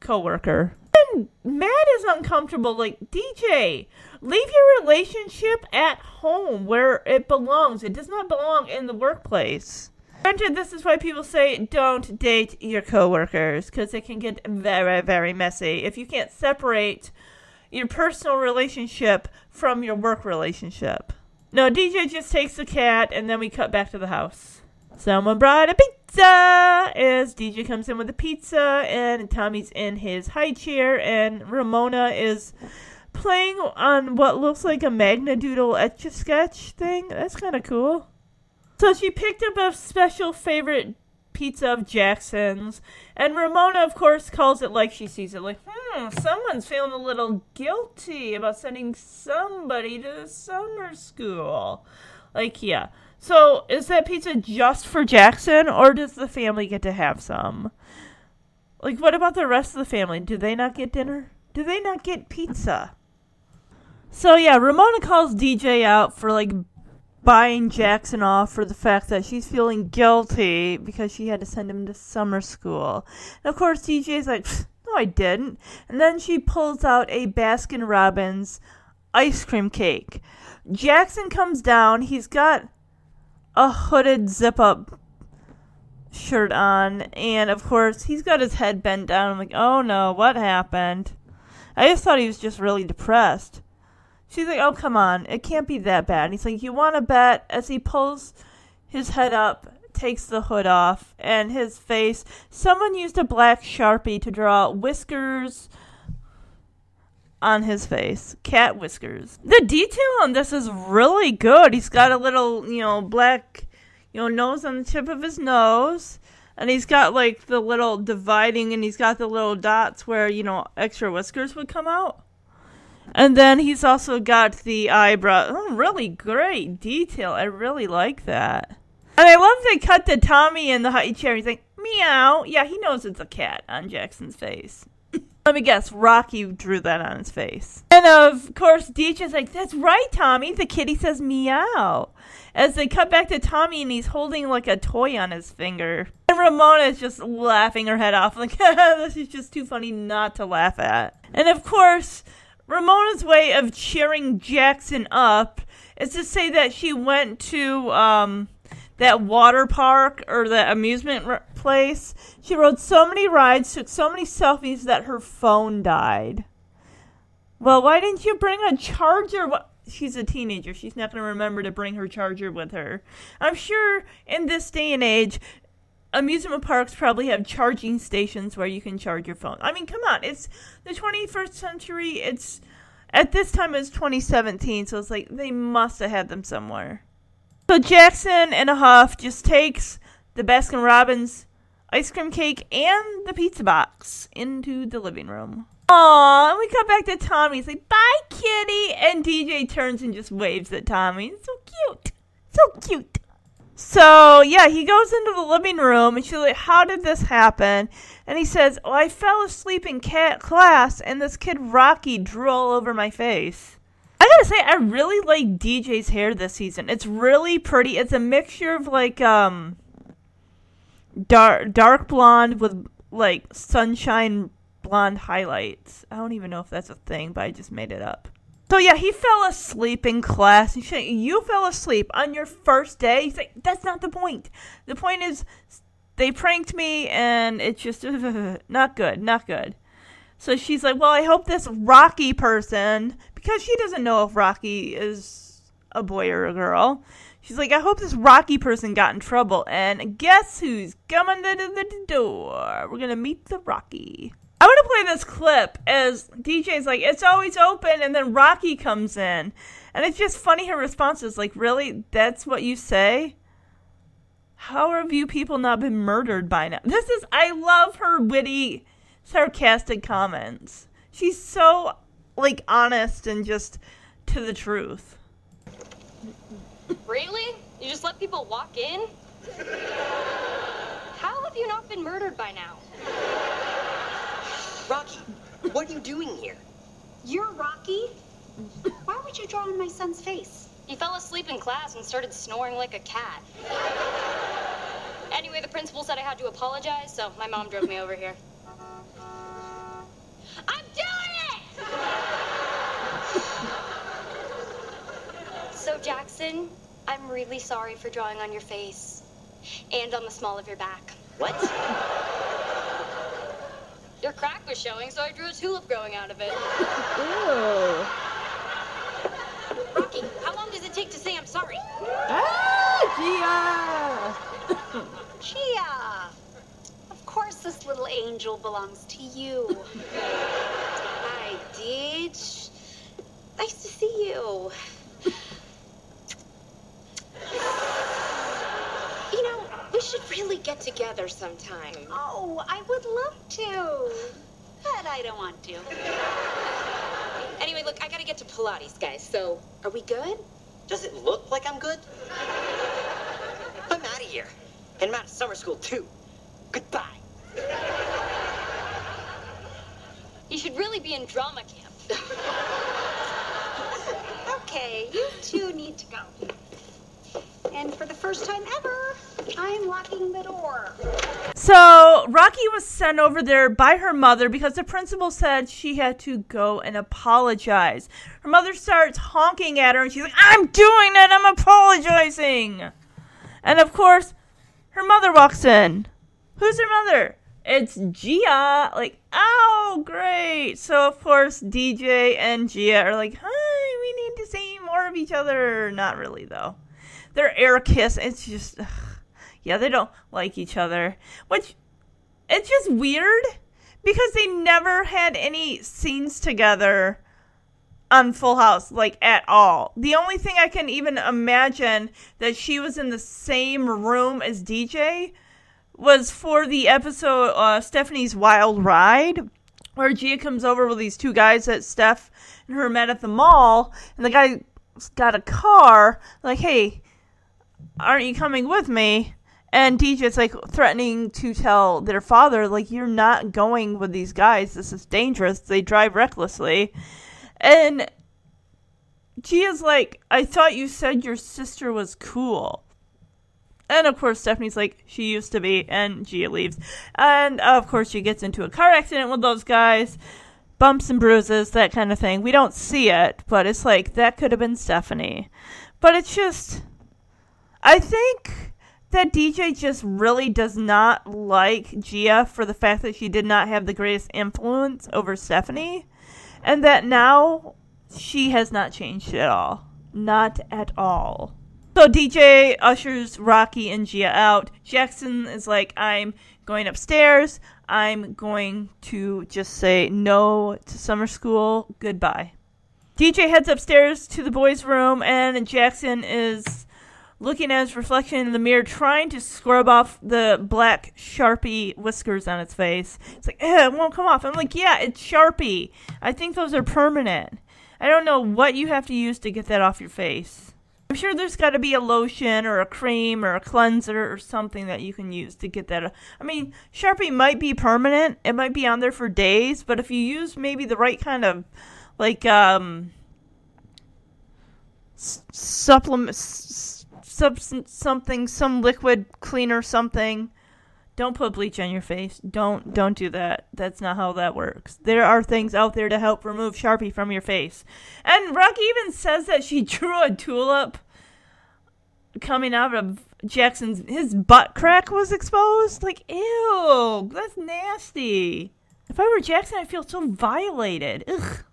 coworker. And Matt is uncomfortable. Like DJ, leave your relationship at home where it belongs. It does not belong in the workplace. Granted, this is why people say don't date your coworkers because it can get very, very messy if you can't separate your personal relationship from your work relationship. No, DJ just takes the cat and then we cut back to the house. Someone brought a pizza as DJ comes in with a pizza and Tommy's in his high chair and Ramona is playing on what looks like a Magnadoodle etch a sketch thing. That's kind of cool. So she picked up a special favorite pizza of Jackson's, and Ramona, of course, calls it like she sees it. Like, hmm, someone's feeling a little guilty about sending somebody to summer school. Like, yeah. So, is that pizza just for Jackson, or does the family get to have some? Like, what about the rest of the family? Do they not get dinner? Do they not get pizza? So, yeah, Ramona calls DJ out for, like, buying Jackson off for the fact that she's feeling guilty because she had to send him to summer school. And of course, DJ's like, no, I didn't. And then she pulls out a Baskin Robbins ice cream cake. Jackson comes down. He's got a hooded zip up shirt on. And of course, he's got his head bent down. I'm like, oh no, what happened? I just thought he was just really depressed. She's like, oh, come on. It can't be that bad. And he's like, you want to bet? As he pulls his head up, takes the hood off, and his face. Someone used a black sharpie to draw whiskers on his face. Cat whiskers. The detail on this is really good. He's got a little, you know, black, you know, nose on the tip of his nose. And he's got like the little dividing, and he's got the little dots where, you know, extra whiskers would come out. And then he's also got the eyebrow. Oh, really great detail. I really like that. And I love they cut to Tommy in the high chair. He's like, meow. Yeah, he knows it's a cat on Jackson's face. Let me guess, Rocky drew that on his face. And of course, DJ's like, that's right, Tommy. The kitty says meow. As they cut back to Tommy and he's holding like a toy on his finger. And Ramona is just laughing her head off, like, this is just too funny not to laugh at. And of course, Ramona's way of cheering Jackson up is to say that she went to um, that water park or the amusement r- place. She rode so many rides, took so many selfies that her phone died. Well, why didn't you bring a charger? What? She's a teenager. She's not going to remember to bring her charger with her. I'm sure in this day and age, amusement parks probably have charging stations where you can charge your phone. I mean, come on, it's the 21st century. It's at this time it's 2017, so it's like they must have had them somewhere. So Jackson in a huff just takes the Baskin Robbins ice cream cake and the pizza box into the living room. Aww, and we come back to Tommy. He's like, bye, kitty. And DJ turns and just waves at Tommy. It's so cute. So cute. So yeah, he goes into the living room and she's like, "How did this happen?" And he says, "Oh, I fell asleep in cat class, and this kid Rocky drew all over my face." I gotta say, I really like DJ's hair this season. It's really pretty. It's a mixture of like um dark dark blonde with like sunshine blonde highlights. I don't even know if that's a thing, but I just made it up. So yeah, he fell asleep in class. Saying, you fell asleep on your first day. He's like, that's not the point. The point is, they pranked me, and it's just not good, not good. So she's like, well, I hope this Rocky person, because she doesn't know if Rocky is a boy or a girl. She's like, I hope this Rocky person got in trouble. And guess who's coming to the door? We're gonna meet the Rocky. I want to play this clip as DJ's like, it's always open, and then Rocky comes in. And it's just funny her response is like, really? That's what you say? How have you people not been murdered by now? This is, I love her witty, sarcastic comments. She's so, like, honest and just to the truth. Really? You just let people walk in? How have you not been murdered by now? Rocky, what are you doing here? You're Rocky? Why would you draw on my son's face? He fell asleep in class and started snoring like a cat. Anyway, the principal said I had to apologize, so my mom drove me over here. I'm doing it! So, Jackson, I'm really sorry for drawing on your face and on the small of your back. What? Your crack was showing, so I drew a tulip growing out of it. Ew. Rocky, how long does it take to say I'm sorry? Ah, Gia! Gia! Of course this little angel belongs to you. Hi, Deej. Nice to see you. You know, we should really get together sometime. Oh, I would love to. But I don't want to. Anyway, look, I gotta get to Pilates, guys. So, are we good? Does it look like I'm good? I'm out of here. And I'm out of summer school, too. Goodbye. You should really be in drama camp. Okay, you two need to go. And for the first time ever, I'm locking the door. So Rocky was sent over there by her mother because the principal said she had to go and apologize. Her mother starts honking at her and she's like, I'm doing it, I'm apologizing. And of course, her mother walks in. Who's her mother? It's Gia. Like, oh, great. So, of course, DJ and Gia are like, hi, we need to see more of each other. Not really, though. Their air kiss, it's just, ugh. yeah, they don't like each other. Which, it's just weird because they never had any scenes together on Full House, like at all. The only thing I can even imagine that she was in the same room as DJ was for the episode uh, Stephanie's Wild Ride, where Gia comes over with these two guys that Steph and her met at the mall, and the guy's got a car, like, hey, aren't you coming with me? And DJ's like threatening to tell their father, like, you're not going with these guys. This is dangerous. They drive recklessly. And Gia's like, I thought you said your sister was cool. And of course, Stephanie's like, she used to be, and Gia leaves. And of course, she gets into a car accident with those guys, bumps and bruises, that kind of thing. We don't see it, but it's like, that could have been Stephanie. But it's just, I think that DJ just really does not like Gia for the fact that she did not have the greatest influence over Stephanie, and that now she has not changed at all. Not at all. So DJ ushers Rocky and Gia out. Jackson is like, I'm going upstairs. I'm going to just say no to summer school. Goodbye. DJ heads upstairs to the boys' room, and Jackson is looking at his reflection in the mirror, trying to scrub off the black Sharpie whiskers on its face. It's like, eh, it won't come off. I'm like, yeah, it's Sharpie. I think those are permanent. I don't know what you have to use to get that off your face. I'm sure there's got to be a lotion or a cream or a cleanser or something that you can use to get that. I mean, Sharpie might be permanent. It might be on there for days, but if you use maybe the right kind of like um supplement substance something some liquid cleaner something. Don't put bleach on your face. Don't don't do that. That's not how that works. There are things out there to help remove sharpie from your face. And rocky even says that she drew a tulip coming out of jackson's his butt crack was exposed. Like ew that's nasty. If i were jackson i'd feel so violated. Ugh.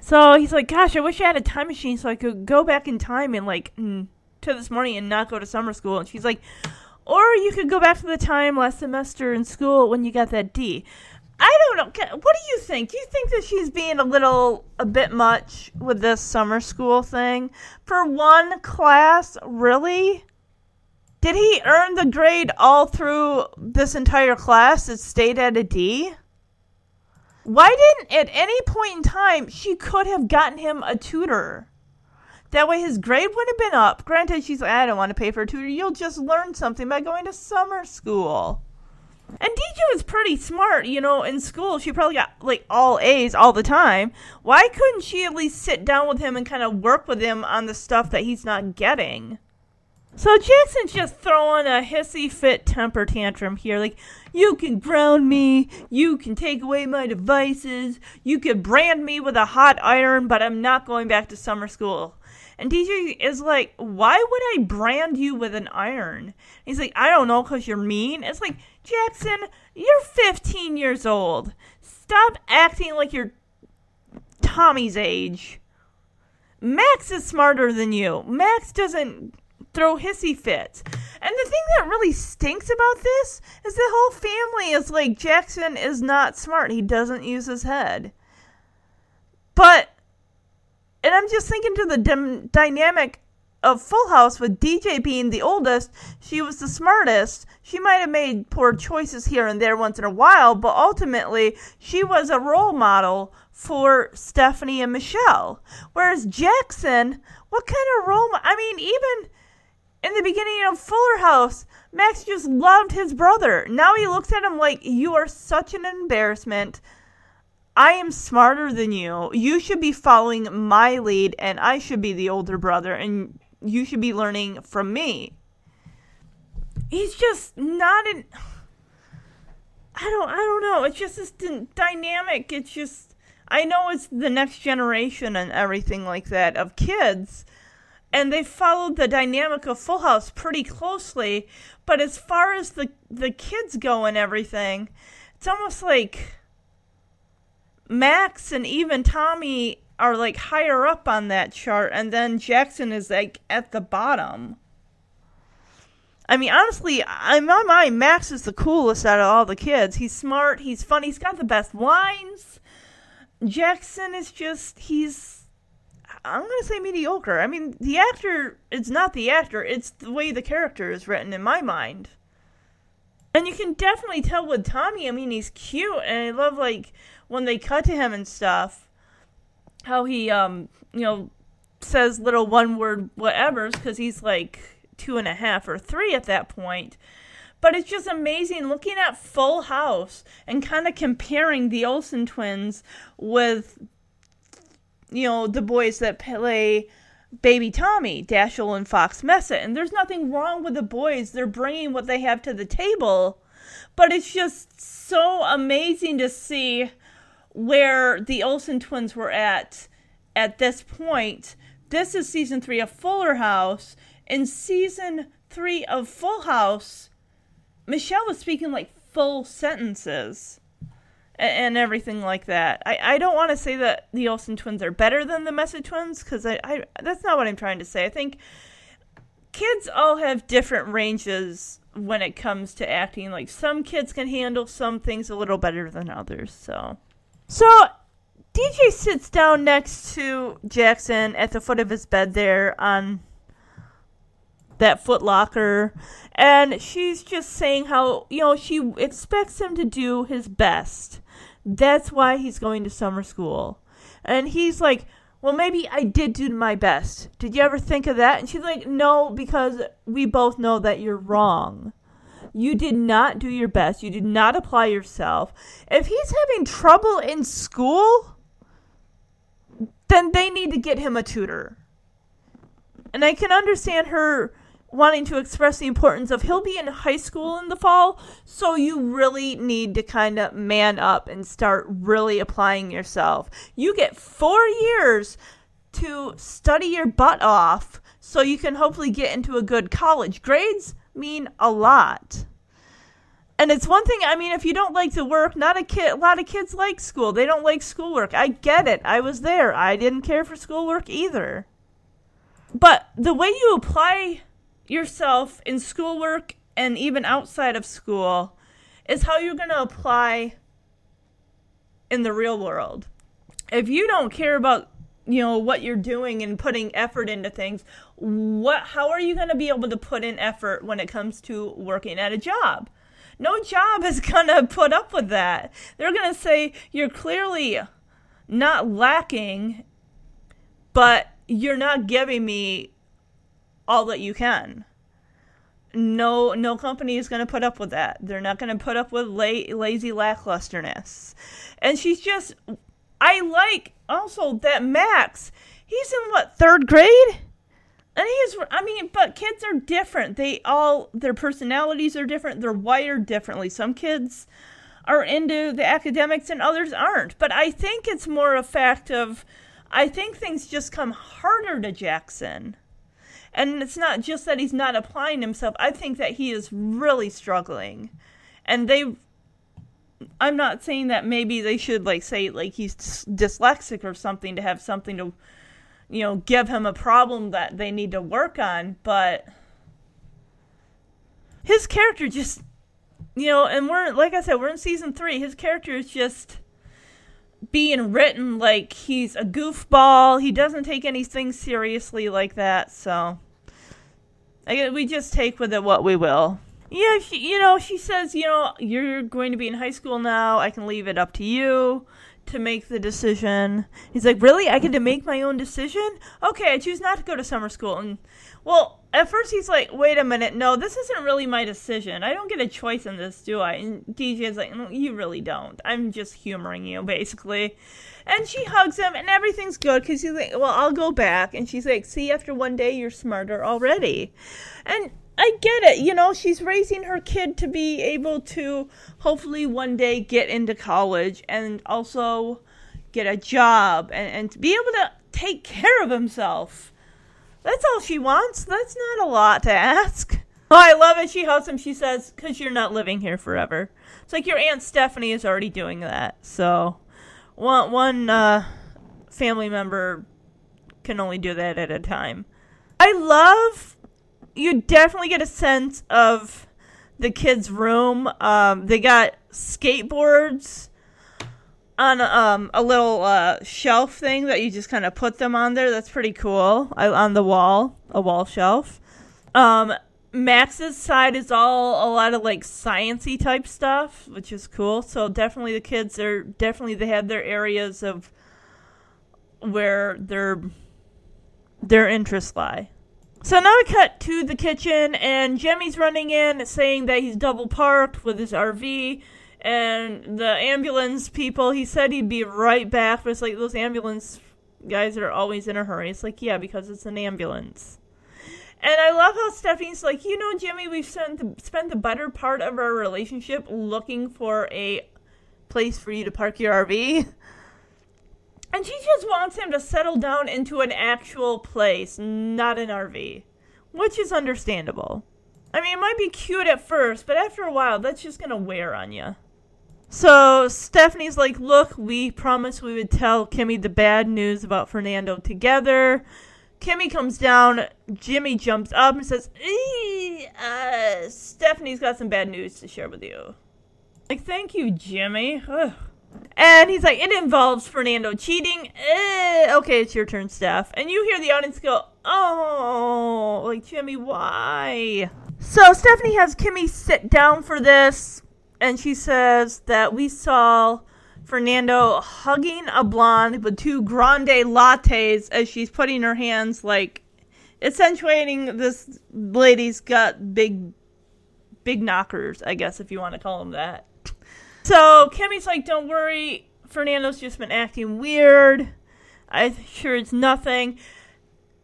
so he's like gosh i wish i had a time machine so i could go back in time and like mm, to this morning and not go to summer school and she's like or you could go back to the time last semester in school when you got that D. I don't know. What do you think? Do you think that she's being a little, a bit much with this summer school thing? For one class, really? Did he earn the grade all through this entire class that stayed at a D? Why didn't, at any point in time, she could have gotten him a tutor? That way his grade would have been up. Granted, she's like, I don't want to pay for a tutor. You'll just learn something by going to summer school. And DJ was pretty smart, you know, in school. She probably got like all A's all the time. Why couldn't she at least sit down with him and kind of work with him on the stuff that he's not getting? So Jackson's just throwing a hissy fit temper tantrum here. Like, you can ground me, you can take away my devices, you can brand me with a hot iron, but I'm not going back to summer school. And DJ is like, why would I brand you with an iron? He's like, I don't know, because you're mean. It's like, Jackson, you're 15 years old. Stop acting like you're Tommy's age. Max is smarter than you. Max doesn't throw hissy fits. And the thing that really stinks about this is the whole family is like Jackson is not smart. He doesn't use his head. But and I'm just thinking to the dynamic of Full House with DJ being the oldest, she was the smartest. She might have made poor choices here and there once in a while, but ultimately she was a role model for Stephanie and Michelle. Whereas Jackson, what kind of role? I mean, even in the beginning of Fuller House, Max just loved his brother. Now he looks at him like, You are such an embarrassment. I am smarter than you. You should be following my lead, and I should be the older brother, and you should be learning from me. He's just not an. I don't. I don't know. It's just this dynamic. It's just. I know it's the next generation and everything like that of kids, and they followed the dynamic of Full House pretty closely. But as far as the the kids go and everything, it's almost like Max and even Tommy are like higher up on that chart, and then Jackson is like at the bottom. I mean, honestly, in my mind, Max is the coolest out of all the kids. He's smart, he's funny, he's got the best lines. Jackson is just, he's, I'm going to say mediocre. I mean, the actor, it's not the actor, it's the way the character is written in my mind. And you can definitely tell with Tommy, I mean, he's cute, and I love, like, when they cut to him and stuff, how he, um, you know, says little one word whatevers because he's like two and a half or three at that point. But it's just amazing looking at Full House and kind of comparing the Olsen twins with, you know, the boys that play Baby Tommy, Dashiell and Fox Messitt. And there's nothing wrong with the boys. They're bringing what they have to the table. But it's just so amazing to see where the Olsen twins were at at this point. This is season three of Fuller House. In season three of Full House, Michelle was speaking like full sentences and, and everything like that. I, I don't want to say that the Olsen twins are better than the Messitt twins because I, I that's not what I'm trying to say. I think kids all have different ranges when it comes to acting. Like some kids can handle some things a little better than others. So. So DJ sits down next to Jackson at the foot of his bed there on that foot locker and she's just saying how you know she expects him to do his best. That's why he's going to summer school. And he's like well maybe i did do my best. Did you ever think of that? And she's like no because we both know that you're wrong you did not do your best. You did not apply yourself. If he's having trouble in school, then they need to get him a tutor. And I can understand her wanting to express the importance of he'll be in high school in the fall, so you really need to kind of man up and start really applying yourself. You get four years to study your butt off so you can hopefully get into a good college. Grades mean a lot. And it's one thing, I mean, if you don't like to work, not a kid, a lot of kids like school. They don't like schoolwork. I get it. I was there. I didn't care for schoolwork either. But the way you apply yourself in schoolwork and even outside of school is how you're going to apply in the real world. If you don't care about you know what you're doing and putting effort into things what how are you going to be able to put in effort when it comes to working at a job no job is going to put up with that they're going to say you're clearly not lacking but you're not giving me all that you can no no company is going to put up with that. They're not going to put up with la- lazy lacklusterness. And she's just I like also that Max, he's in what, 3rd grade? And he's I mean, but kids are different. They all their personalities are different. They're wired differently. Some kids are into the academics and others aren't. But I think it's more a fact of I think things just come harder to Jackson. And it's not just that he's not applying himself. I think that he is really struggling. And they I'm not saying that maybe they should like say like he's dyslexic or something to have something to you know, give him a problem that they need to work on, but his character just you know, and we're like I said, we're in season 3. His character is just being written like he's a goofball. He doesn't take anything seriously like that, so I, we just take with it what we will. Yeah, she, you know, she says, you know, you're going to be in high school now. I can leave it up to you to make the decision. He's like, really? I get to make my own decision? Okay, I choose not to go to summer school. And, well, at first he's like, wait a minute, no, this isn't really my decision. I don't get a choice in this, do I? And DJ's like, no, you really don't. I'm just humoring you, basically. And she hugs him, and everything's good because he's like, well, I'll go back. And she's like, see, after one day, you're smarter already. And I get it. You know, she's raising her kid to be able to hopefully one day get into college and also get a job and, and be able to take care of himself. That's all she wants. That's not a lot to ask. Oh, I love it. She hugs him. She says, because you're not living here forever. It's like your Aunt Stephanie is already doing that. So, one, one uh, family member can only do that at a time. I love you definitely get a sense of the kids' room. Um, they got skateboards on um, a little uh, shelf thing that you just kind of put them on there. That's pretty cool. I, on the wall, a wall shelf. Um, Max's side is all a lot of like sciency type stuff, which is cool. So definitely the kids are definitely they have their areas of where their their interests lie. So now we cut to the kitchen, and Jimmy's running in saying that he's double parked with his RV. And the ambulance people, he said he'd be right back, but it's like those ambulance guys are always in a hurry. It's like, yeah, because it's an ambulance. And I love how Stephanie's like, you know, Jimmy, we've spent the, spent the better part of our relationship looking for a place for you to park your RV. And she just wants him to settle down into an actual place, not an RV, which is understandable. I mean, it might be cute at first, but after a while, that's just gonna wear on you. So Stephanie's like, "Look, we promised we would tell Kimmy the bad news about Fernando together." Kimmy comes down. Jimmy jumps up and says, uh, "Stephanie's got some bad news to share with you." Like, thank you, Jimmy. Ugh. And he's like, it involves Fernando cheating. Eh, okay, it's your turn, Steph. And you hear the audience go, oh, like, Jimmy, why? So Stephanie has Kimmy sit down for this, and she says that we saw Fernando hugging a blonde with two grande lattes as she's putting her hands, like, accentuating this lady's got big, big knockers, I guess, if you want to call them that. So Kimmy's like, don't worry, Fernando's just been acting weird. I'm sure it's nothing.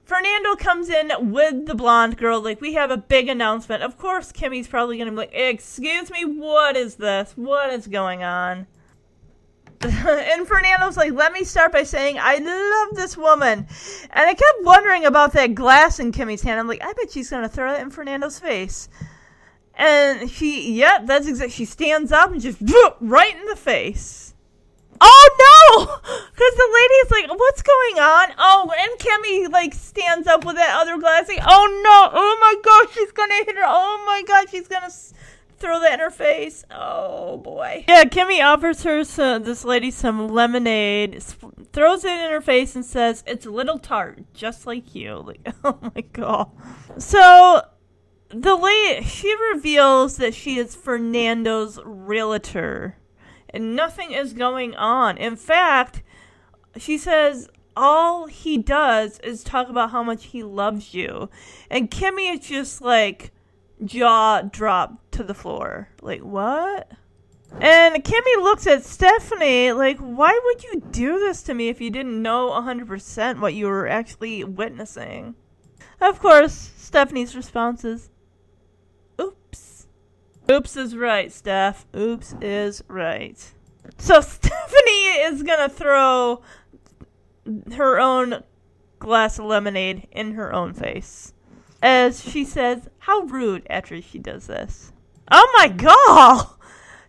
Fernando comes in with the blonde girl, like, we have a big announcement. Of course, Kimmy's probably gonna be like, excuse me, what is this? What is going on? and Fernando's like, let me start by saying I love this woman. And I kept wondering about that glass in Kimmy's hand. I'm like, I bet she's gonna throw it in Fernando's face. And she, yep, that's exactly. She stands up and just right in the face. Oh no! Because the lady is like, "What's going on?" Oh, and Kimmy like stands up with that other glass. Oh no! Oh my gosh, she's gonna hit her! Oh my god, she's gonna s- throw that in her face! Oh boy! Yeah, Kimmy offers her some, uh, this lady some lemonade, sp- throws it in her face, and says, "It's a little tart, just like you." Like, oh my god! So the lady she reveals that she is Fernando's realtor and nothing is going on. In fact, she says all he does is talk about how much he loves you. And Kimmy is just like, jaw dropped to the floor. Like, what? And Kimmy looks at Stephanie like, why would you do this to me if you didn't know 100% what you were actually witnessing? Of course, Stephanie's response is. Oops is right, Steph. Oops is right. So Stephanie is gonna throw her own glass of lemonade in her own face. As she says, How rude after she does this. Oh my god!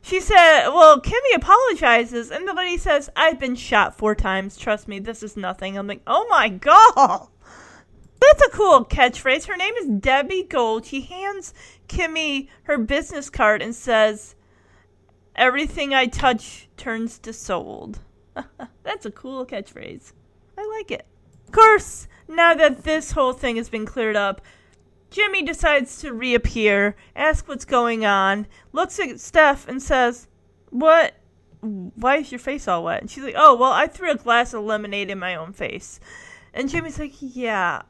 She said, Well, Kimmy apologizes, and the lady says, I've been shot four times. Trust me, this is nothing. I'm like, Oh my god! That's a cool catchphrase. Her name is Debbie Gold. She hands Kimmy her business card and says, Everything I touch turns to sold. That's a cool catchphrase. I like it. Of course, now that this whole thing has been cleared up, Jimmy decides to reappear, ask what's going on, looks at Steph and says, What? Why is your face all wet? And she's like, Oh, well, I threw a glass of lemonade in my own face. And Jimmy's like, Yeah,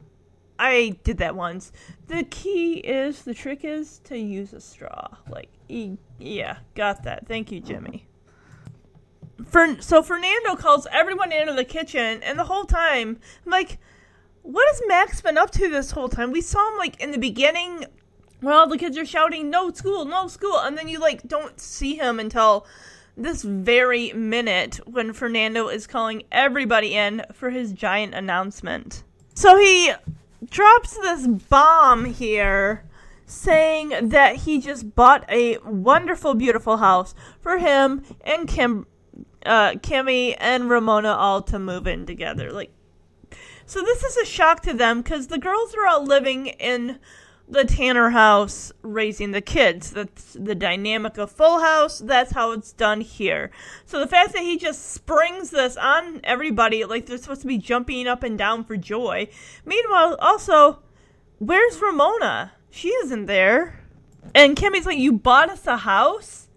I did that once. The key is, the trick is to use a straw. Like, e- yeah, got that. Thank you, Jimmy. So Fernando calls everyone into the kitchen, and the whole time, I'm like, what has Max been up to this whole time? We saw him like in the beginning, where all the kids are shouting, "No school, no school," and then you like don't see him until this very minute when Fernando is calling everybody in for his giant announcement. So he drops this bomb here saying that he just bought a wonderful, beautiful house for him and Kim, uh, Kimmy and Ramona all to move in together. Like, so this is a shock to them because the girls are all living in the Tanner house raising the kids. That's the dynamic of Full House. That's how it's done here. So the fact that he just springs this on everybody, like they're supposed to be jumping up and down for joy. Meanwhile, also, where's Ramona? She isn't there. And Kimmy's like, You bought us a house?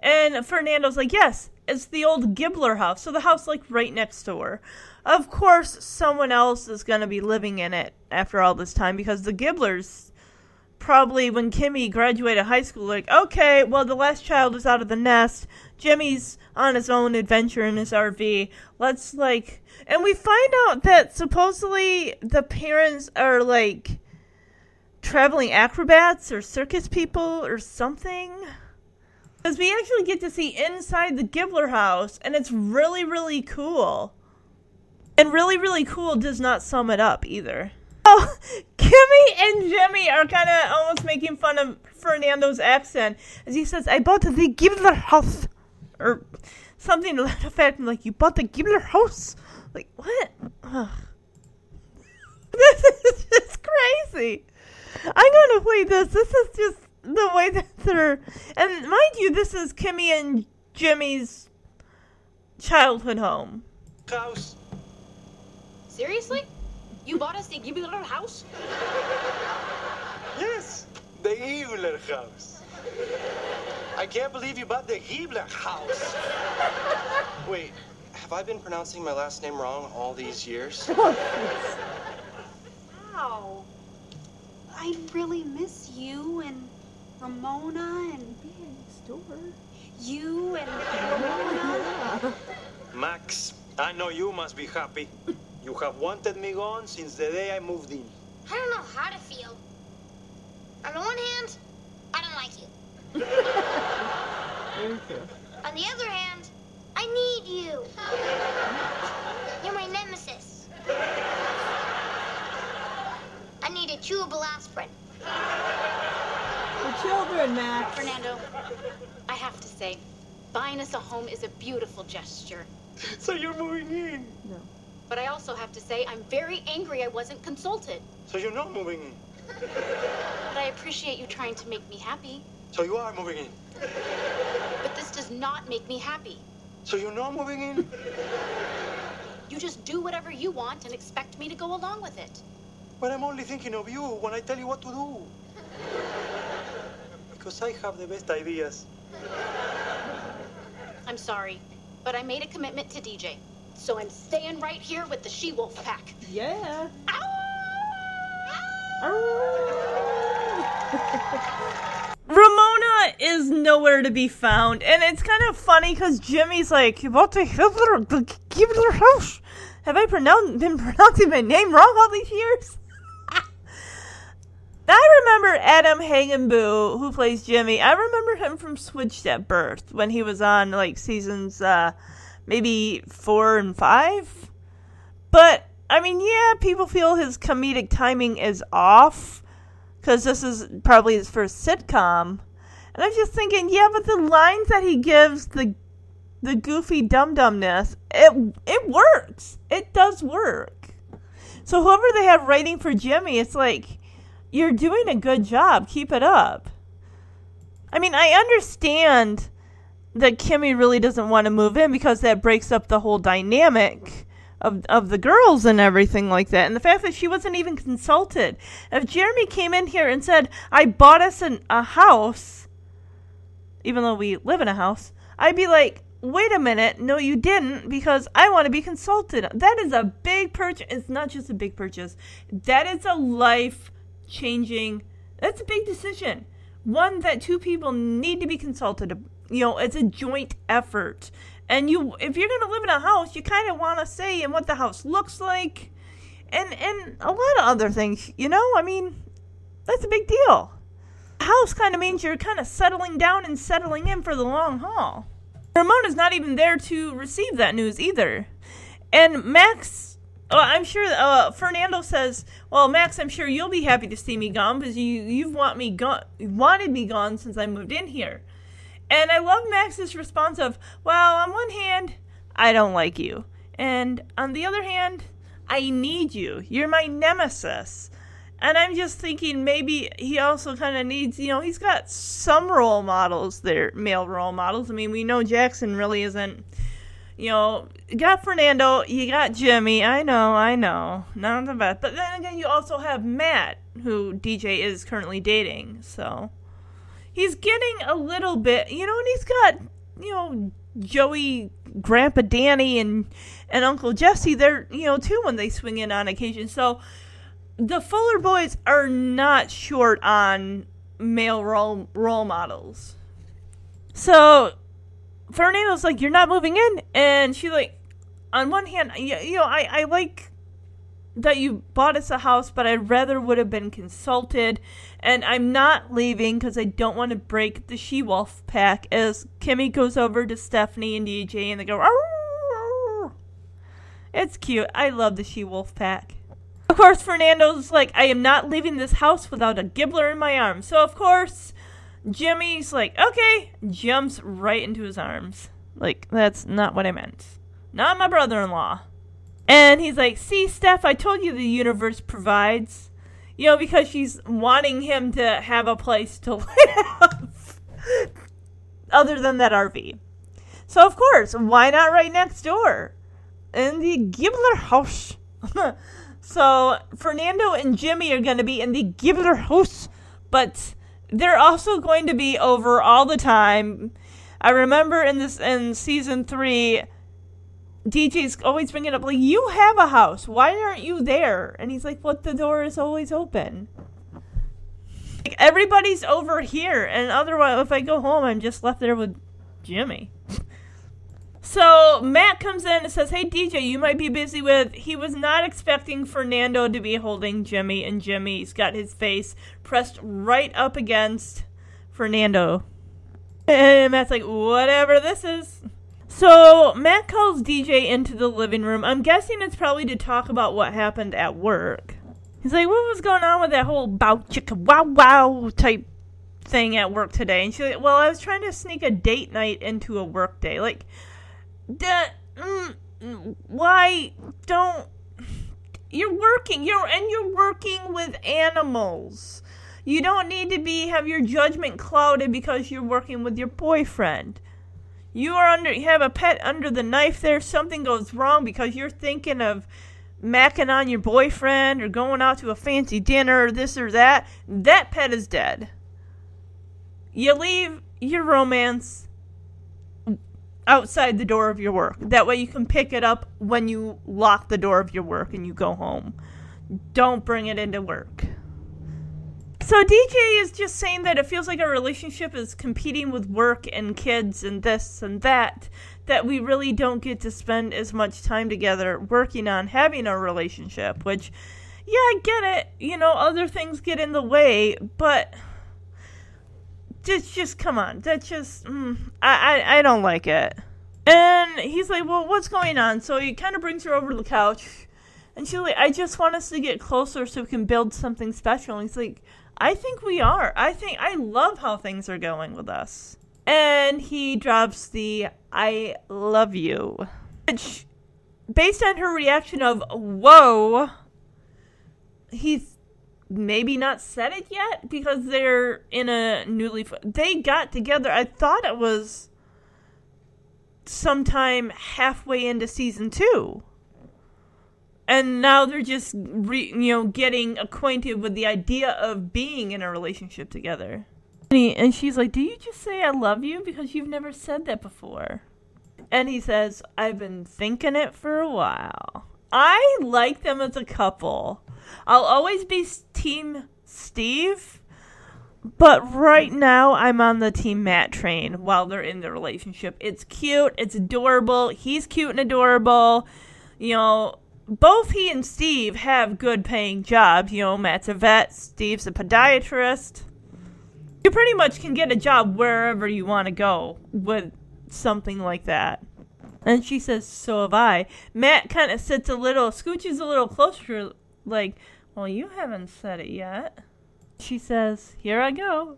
And Fernando's like, Yes, it's the old Gibbler house. So the house, like, right next door. Of course, someone else is going to be living in it after all this time because the Gibblers probably when Kimmy graduated high school, like, okay, well, the last child is out of the nest. Jimmy's on his own adventure in his RV. Let's, like, and we find out that supposedly the parents are, like, traveling acrobats or circus people or something. Because we actually get to see inside the Gibbler house, and it's really, really cool. And really, really cool does not sum it up either. Oh, Kimmy and Jimmy are kind of almost making fun of Fernando's accent as he says, I bought the Gibbler house. Or something to that effect. I'm like, you bought the Gibbler house? Like, what? Ugh. This is just crazy. I'm going to play this. This is just the way that they're. And mind you, this is Kimmy and Jimmy's childhood home. House. Seriously? You bought us the Gibbler house? Yes, the Giebler house. I can't believe you bought the Giebler house. Wait, have I been pronouncing my last name wrong all these years? Wow. I really miss you and Ramona and Store. you and Ramona. Max, I know you must be happy. You have wanted me gone since the day I moved in. I don't know how to feel. On the one hand, I don't like you. On the other hand, I need you. You're my nemesis. I need a chewable aspirin. The children, Max. Fernando, I have to say, buying us a home is a beautiful gesture. So you're moving in. But I also have to say, I'm very angry I wasn't consulted. So you're not moving in. But I appreciate you trying to make me happy. So you are moving in. But this does not make me happy. So you're not moving in? You just do whatever you want and expect me to go along with it. But I'm only thinking of you when I tell you what to do. Because I have the best ideas. I'm sorry, but I made a commitment to DJ. So I'm staying right here with the she-wolf pack. Yeah. Ramona is nowhere to be found. And it's kind of funny because Jimmy's like, What the Hitler, the Gibbler house? Have I pronounced, been pronouncing my name wrong all these years? I remember Adam Hagenbuch, who plays Jimmy. I remember him from Switched at Birth when he was on like seasons uh, maybe four and five. But I mean, yeah, people feel his comedic timing is off because this is probably his first sitcom. And I'm just thinking, yeah, but the lines that he gives, the the goofy dum dumness, it it works. It does work. So whoever they have writing for Jimmy, it's like you're doing a good job. Keep it up. I mean, I understand that Kimmy really doesn't want to move in because that breaks up the whole dynamic of of the girls and everything like that. And the fact that she wasn't even consulted. If Jeremy came in here and said, "I bought us an, a house," even though we live in a house, I'd be like, "Wait a minute, no, you didn't, because I want to be consulted." That is a big purchase. It's not just a big purchase. That is a life changing. That's a big decision. One that two people need to be consulted. You know, it's a joint effort. And you, if you're going to live in a house, you kind of want to say in what the house looks like, and and a lot of other things. You know, I mean, that's a big deal. House kind of means you're kind of settling down and settling in for the long haul. Ramona's not even there to receive that news either. And Max well, I'm sure uh, Fernando says, "Well, Max, I'm sure you'll be happy to see me gone because you you've want me gone, wanted me gone since I moved in here." And I love Max's response of, "Well, on one hand, I don't like you, and on the other hand, I need you. You're my nemesis." And I'm just thinking maybe he also kind of needs, you know, he's got some role models there, male role models. I mean, we know Jackson really isn't you know, got Fernando, you got Jimmy. I know, I know, not the best. But then again, you also have Matt, who DJ is currently dating. So he's getting a little bit, you know, and he's got, you know, Joey, Grandpa Danny, and and Uncle Jesse. They're, you know, too when they swing in on occasion. So the Fuller boys are not short on male role role models. So Fernando's like, "You're not moving in," and she's like, "On one hand, you, you know, I I like." that you bought us a house, but I'd rather would have been consulted. And I'm not leaving because I don't want to break the she wolf pack. As Kimmy goes over to Stephanie and DJ, and they go, Arr! it's cute. I love the she wolf pack. Of course, Fernando's like, I am not leaving this house without a gibbler in my arms. So of course, Jimmy's like, okay, jumps right into his arms. Like, that's not what I meant. Not my brother in law. And he's like, see, Steph, I told you the universe provides. You know, because she's wanting him to have a place to live other than that RV. So, of course, why not right next door? In the Gibbler house. so, Fernando and Jimmy are going to be in the Gibbler house, but they're also going to be over all the time. I remember in this in season three, DJ's always bringing up like, "You have a house. Why aren't you there?" And he's like, "What? The door is always open." Like everybody's over here, and otherwise, if I go home, I'm just left there with Jimmy. So Matt comes in and says, "Hey DJ, you might be busy with." He was not expecting Fernando to be holding Jimmy, and Jimmy's got his face pressed right up against Fernando. And Matt's like, "Whatever this is." So Matt calls DJ into the living room. I'm guessing it's probably to talk about what happened at work. He's like, "What was going on with that whole bow chicka wow wow type thing at work today?" And she's like, "Well, I was trying to sneak a date night into a work day, like." that mm, why don't you're working you're and you're working with animals you don't need to be have your judgment clouded because you're working with your boyfriend you are under you have a pet under the knife there something goes wrong because you're thinking of macking on your boyfriend or going out to a fancy dinner or this or that that pet is dead you leave your romance outside the door of your work. That way you can pick it up when you lock the door of your work and you go home. Don't bring it into work. So DJ is just saying that it feels like our relationship is competing with work and kids and this and that, that we really don't get to spend as much time together working on having a relationship, which, yeah, I get it. You know, other things get in the way, but just, just come on. That's just, mm, I, I, I don't like it. And he's like, well, what's going on? So he kind of brings her over to the couch. And she's like, I just want us to get closer so we can build something special. And he's like, I think we are. I think I love how things are going with us. And he drops the I love you. Which, based on her reaction of, whoa, he's maybe not said it yet because they're in a newly. They got together. I thought it was sometime halfway into season two and now they're just re, you know getting acquainted with the idea of being in a relationship together and, and she's like do you just say i love you because you've never said that before and he says i've been thinking it for a while i like them as a couple i'll always be team steve but right now, I'm on the team Matt train while they're in the relationship. It's cute, it's adorable. He's cute and adorable. You know, both he and Steve have good paying jobs. You know, Matt's a vet, Steve's a podiatrist. You pretty much can get a job wherever you want to go with something like that. And she says, So have I. Matt kind of sits a little, scooches a little closer, like, Well, you haven't said it yet. She says, Here I go.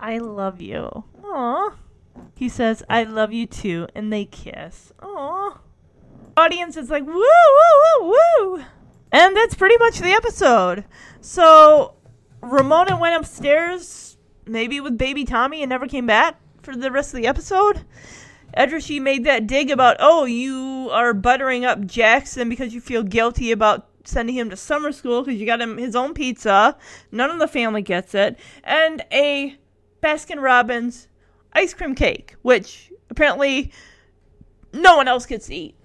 I love you. Aw. He says, I love you too. And they kiss. Aw. Audience is like, Woo, woo, woo, woo. And that's pretty much the episode. So Ramona went upstairs, maybe with baby Tommy, and never came back for the rest of the episode. Edrishy made that dig about, oh, you are buttering up Jackson because you feel guilty about sending him to summer school because you got him his own pizza. None of the family gets it. And a Baskin Robbins ice cream cake, which apparently no one else gets to eat.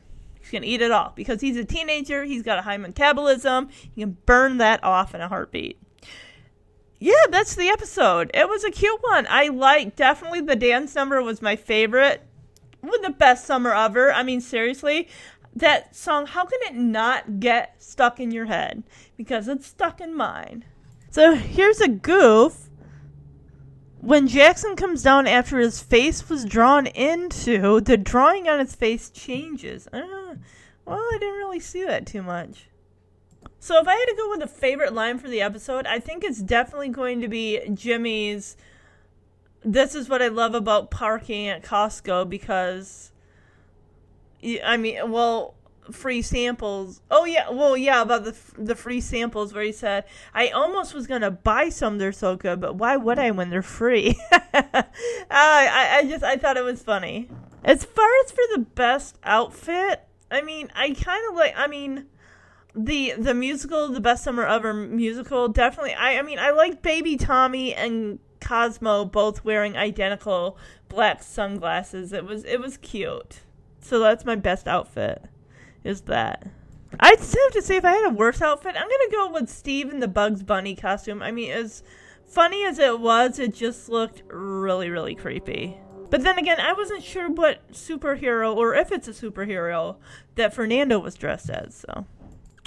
To eat it all because he's a teenager. He's got a high metabolism. He can burn that off in a heartbeat. Yeah, that's the episode. It was a cute one. I like definitely the dance number was my favorite. With the best summer ever. I mean, seriously, that song, how can it not get stuck in your head? Because it's stuck in mine. So here's a goof. When Jackson comes down after his face was drawn into, the drawing on his face changes. Uh, well, I didn't really see that too much. So if I had to go with a favorite line for the episode, I think it's definitely going to be Jimmy's. This is what I love about parking at Costco because I mean, well, free samples. Oh yeah, well yeah, about the the free samples where he said, "I almost was gonna buy some. They're so good, but why would I when they're free?" uh, I I just I thought it was funny. As far as for the best outfit, I mean, I kind of like. I mean. The the musical, the best summer ever musical, definitely. I I mean, I like Baby Tommy and Cosmo both wearing identical black sunglasses. It was it was cute. So that's my best outfit. Is that? I'd still have to say if I had a worse outfit, I'm gonna go with Steve in the Bugs Bunny costume. I mean, as funny as it was, it just looked really, really creepy. But then again, I wasn't sure what superhero or if it's a superhero that Fernando was dressed as. So,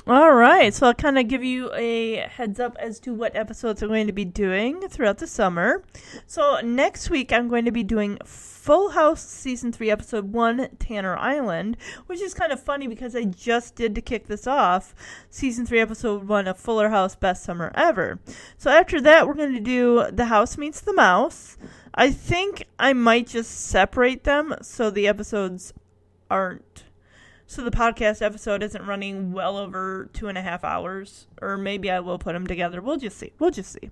all right. So I'll kind of give you a heads up as to what episodes I'm going to be doing throughout the summer. So next week I'm going to be doing Full House Season 3, Episode 1, Tanner Island, which is kind of funny because I just did to kick this off Season 3, Episode 1 of Fuller House Best Summer Ever. So after that, we're going to do The House Meets the Mouse. I think I might just separate them so the episodes aren't so the podcast episode isn't running well over two and a half hours, or maybe I will put them together. We'll just see. We'll just see.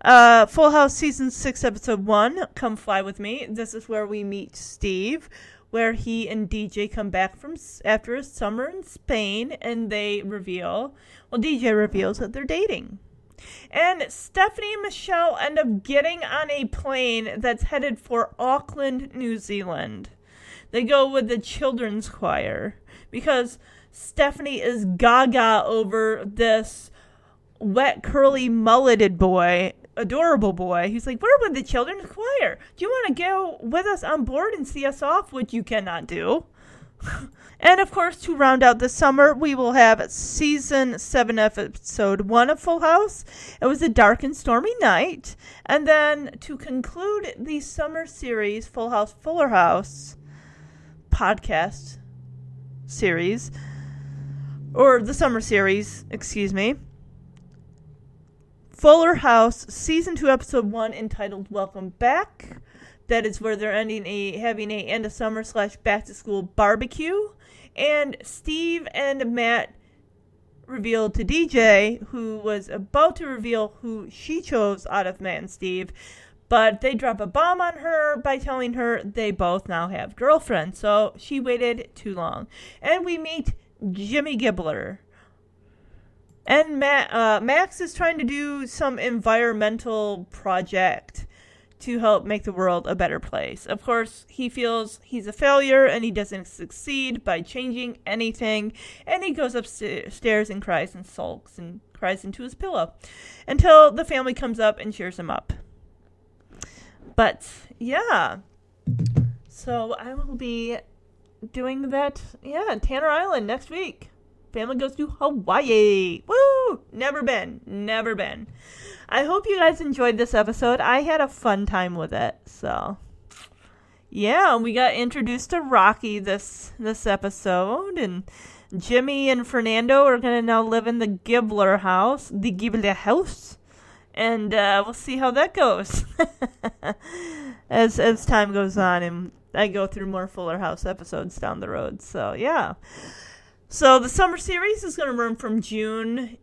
Uh, Full House season six, episode one. Come fly with me. This is where we meet Steve, where he and DJ come back from after a summer in Spain, and they reveal. Well, DJ reveals that they're dating. And Stephanie and Michelle end up getting on a plane that's headed for Auckland, New Zealand. They go with the children's choir because Stephanie is gaga over this wet, curly, mulleted boy adorable boy. He's like, We're with the children's choir. Do you want to go with us on board and see us off? Which you cannot do. and of course, to round out the summer, we will have season 7, episode 1 of Full House. It was a dark and stormy night. And then to conclude the summer series, Full House, Fuller House podcast series, or the summer series, excuse me. Fuller House season 2 episode 1 entitled Welcome Back. That is where they're ending a having a end of summer slash back to school barbecue. And Steve and Matt revealed to DJ, who was about to reveal who she chose out of Matt and Steve, but they drop a bomb on her by telling her they both now have girlfriends. So she waited too long. And we meet Jimmy Gibbler. And Ma- uh, Max is trying to do some environmental project to help make the world a better place. Of course, he feels he's a failure and he doesn't succeed by changing anything, and he goes upstairs and cries and sulks and cries into his pillow until the family comes up and cheers him up. But yeah, so I will be doing that, yeah, Tanner Island next week. Family goes to Hawaii. Woo! Never been. Never been. I hope you guys enjoyed this episode. I had a fun time with it. So, yeah, we got introduced to Rocky this this episode and Jimmy and Fernando are to now live in the Gibbler house, the Gibbler house. And uh, we'll see how that goes as as time goes on and I go through more Fuller House episodes down the road. So, yeah. So the summer series is going to run from June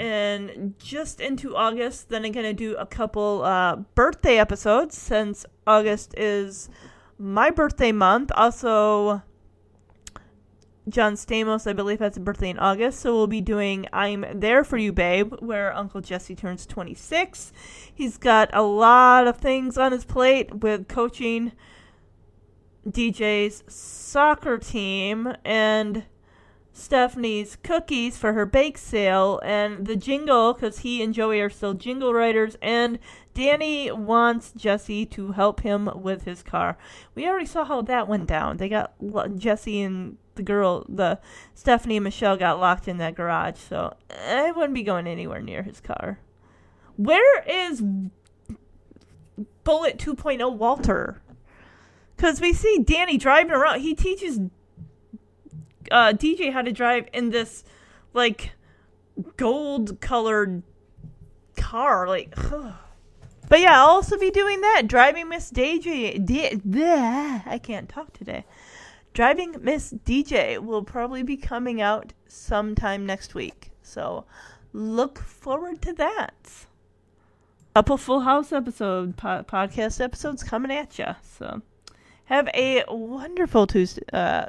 and just into August. Then I'm to do a couple uh, birthday episodes since August is my birthday month. Also, John Stamos, I believe, has a birthday in August. So we'll be doing I'm There For You, Babe, where Uncle Jesse turns 26. He's got a lot of things on his plate with coaching DJ's soccer team and Stephanie's cookies for her bake sale and the jingle because he and Joey are still jingle writers and Danny wants Jesse to help him with his car. We already saw how that went down. They got Jesse and the girl, the Stephanie and Michelle got locked in that garage, so I wouldn't be going anywhere near his car. Where is Bullet 2.0 Walter? Because we see Danny driving around. He teaches uh, DJ how to drive in this like gold colored car. Like, ugh. but yeah, I'll also be doing that. Driving Miss DJ. D- bleh, I can't talk today. Driving Miss DJ will probably be coming out sometime next week. So look forward to that. Couple Full House episode po- podcast episodes coming at you. So have a wonderful Tuesday. Uh,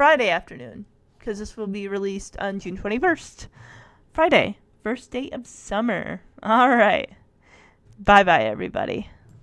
Friday afternoon because this will be released on June 21st. Friday, first day of summer. All right. Bye bye, everybody.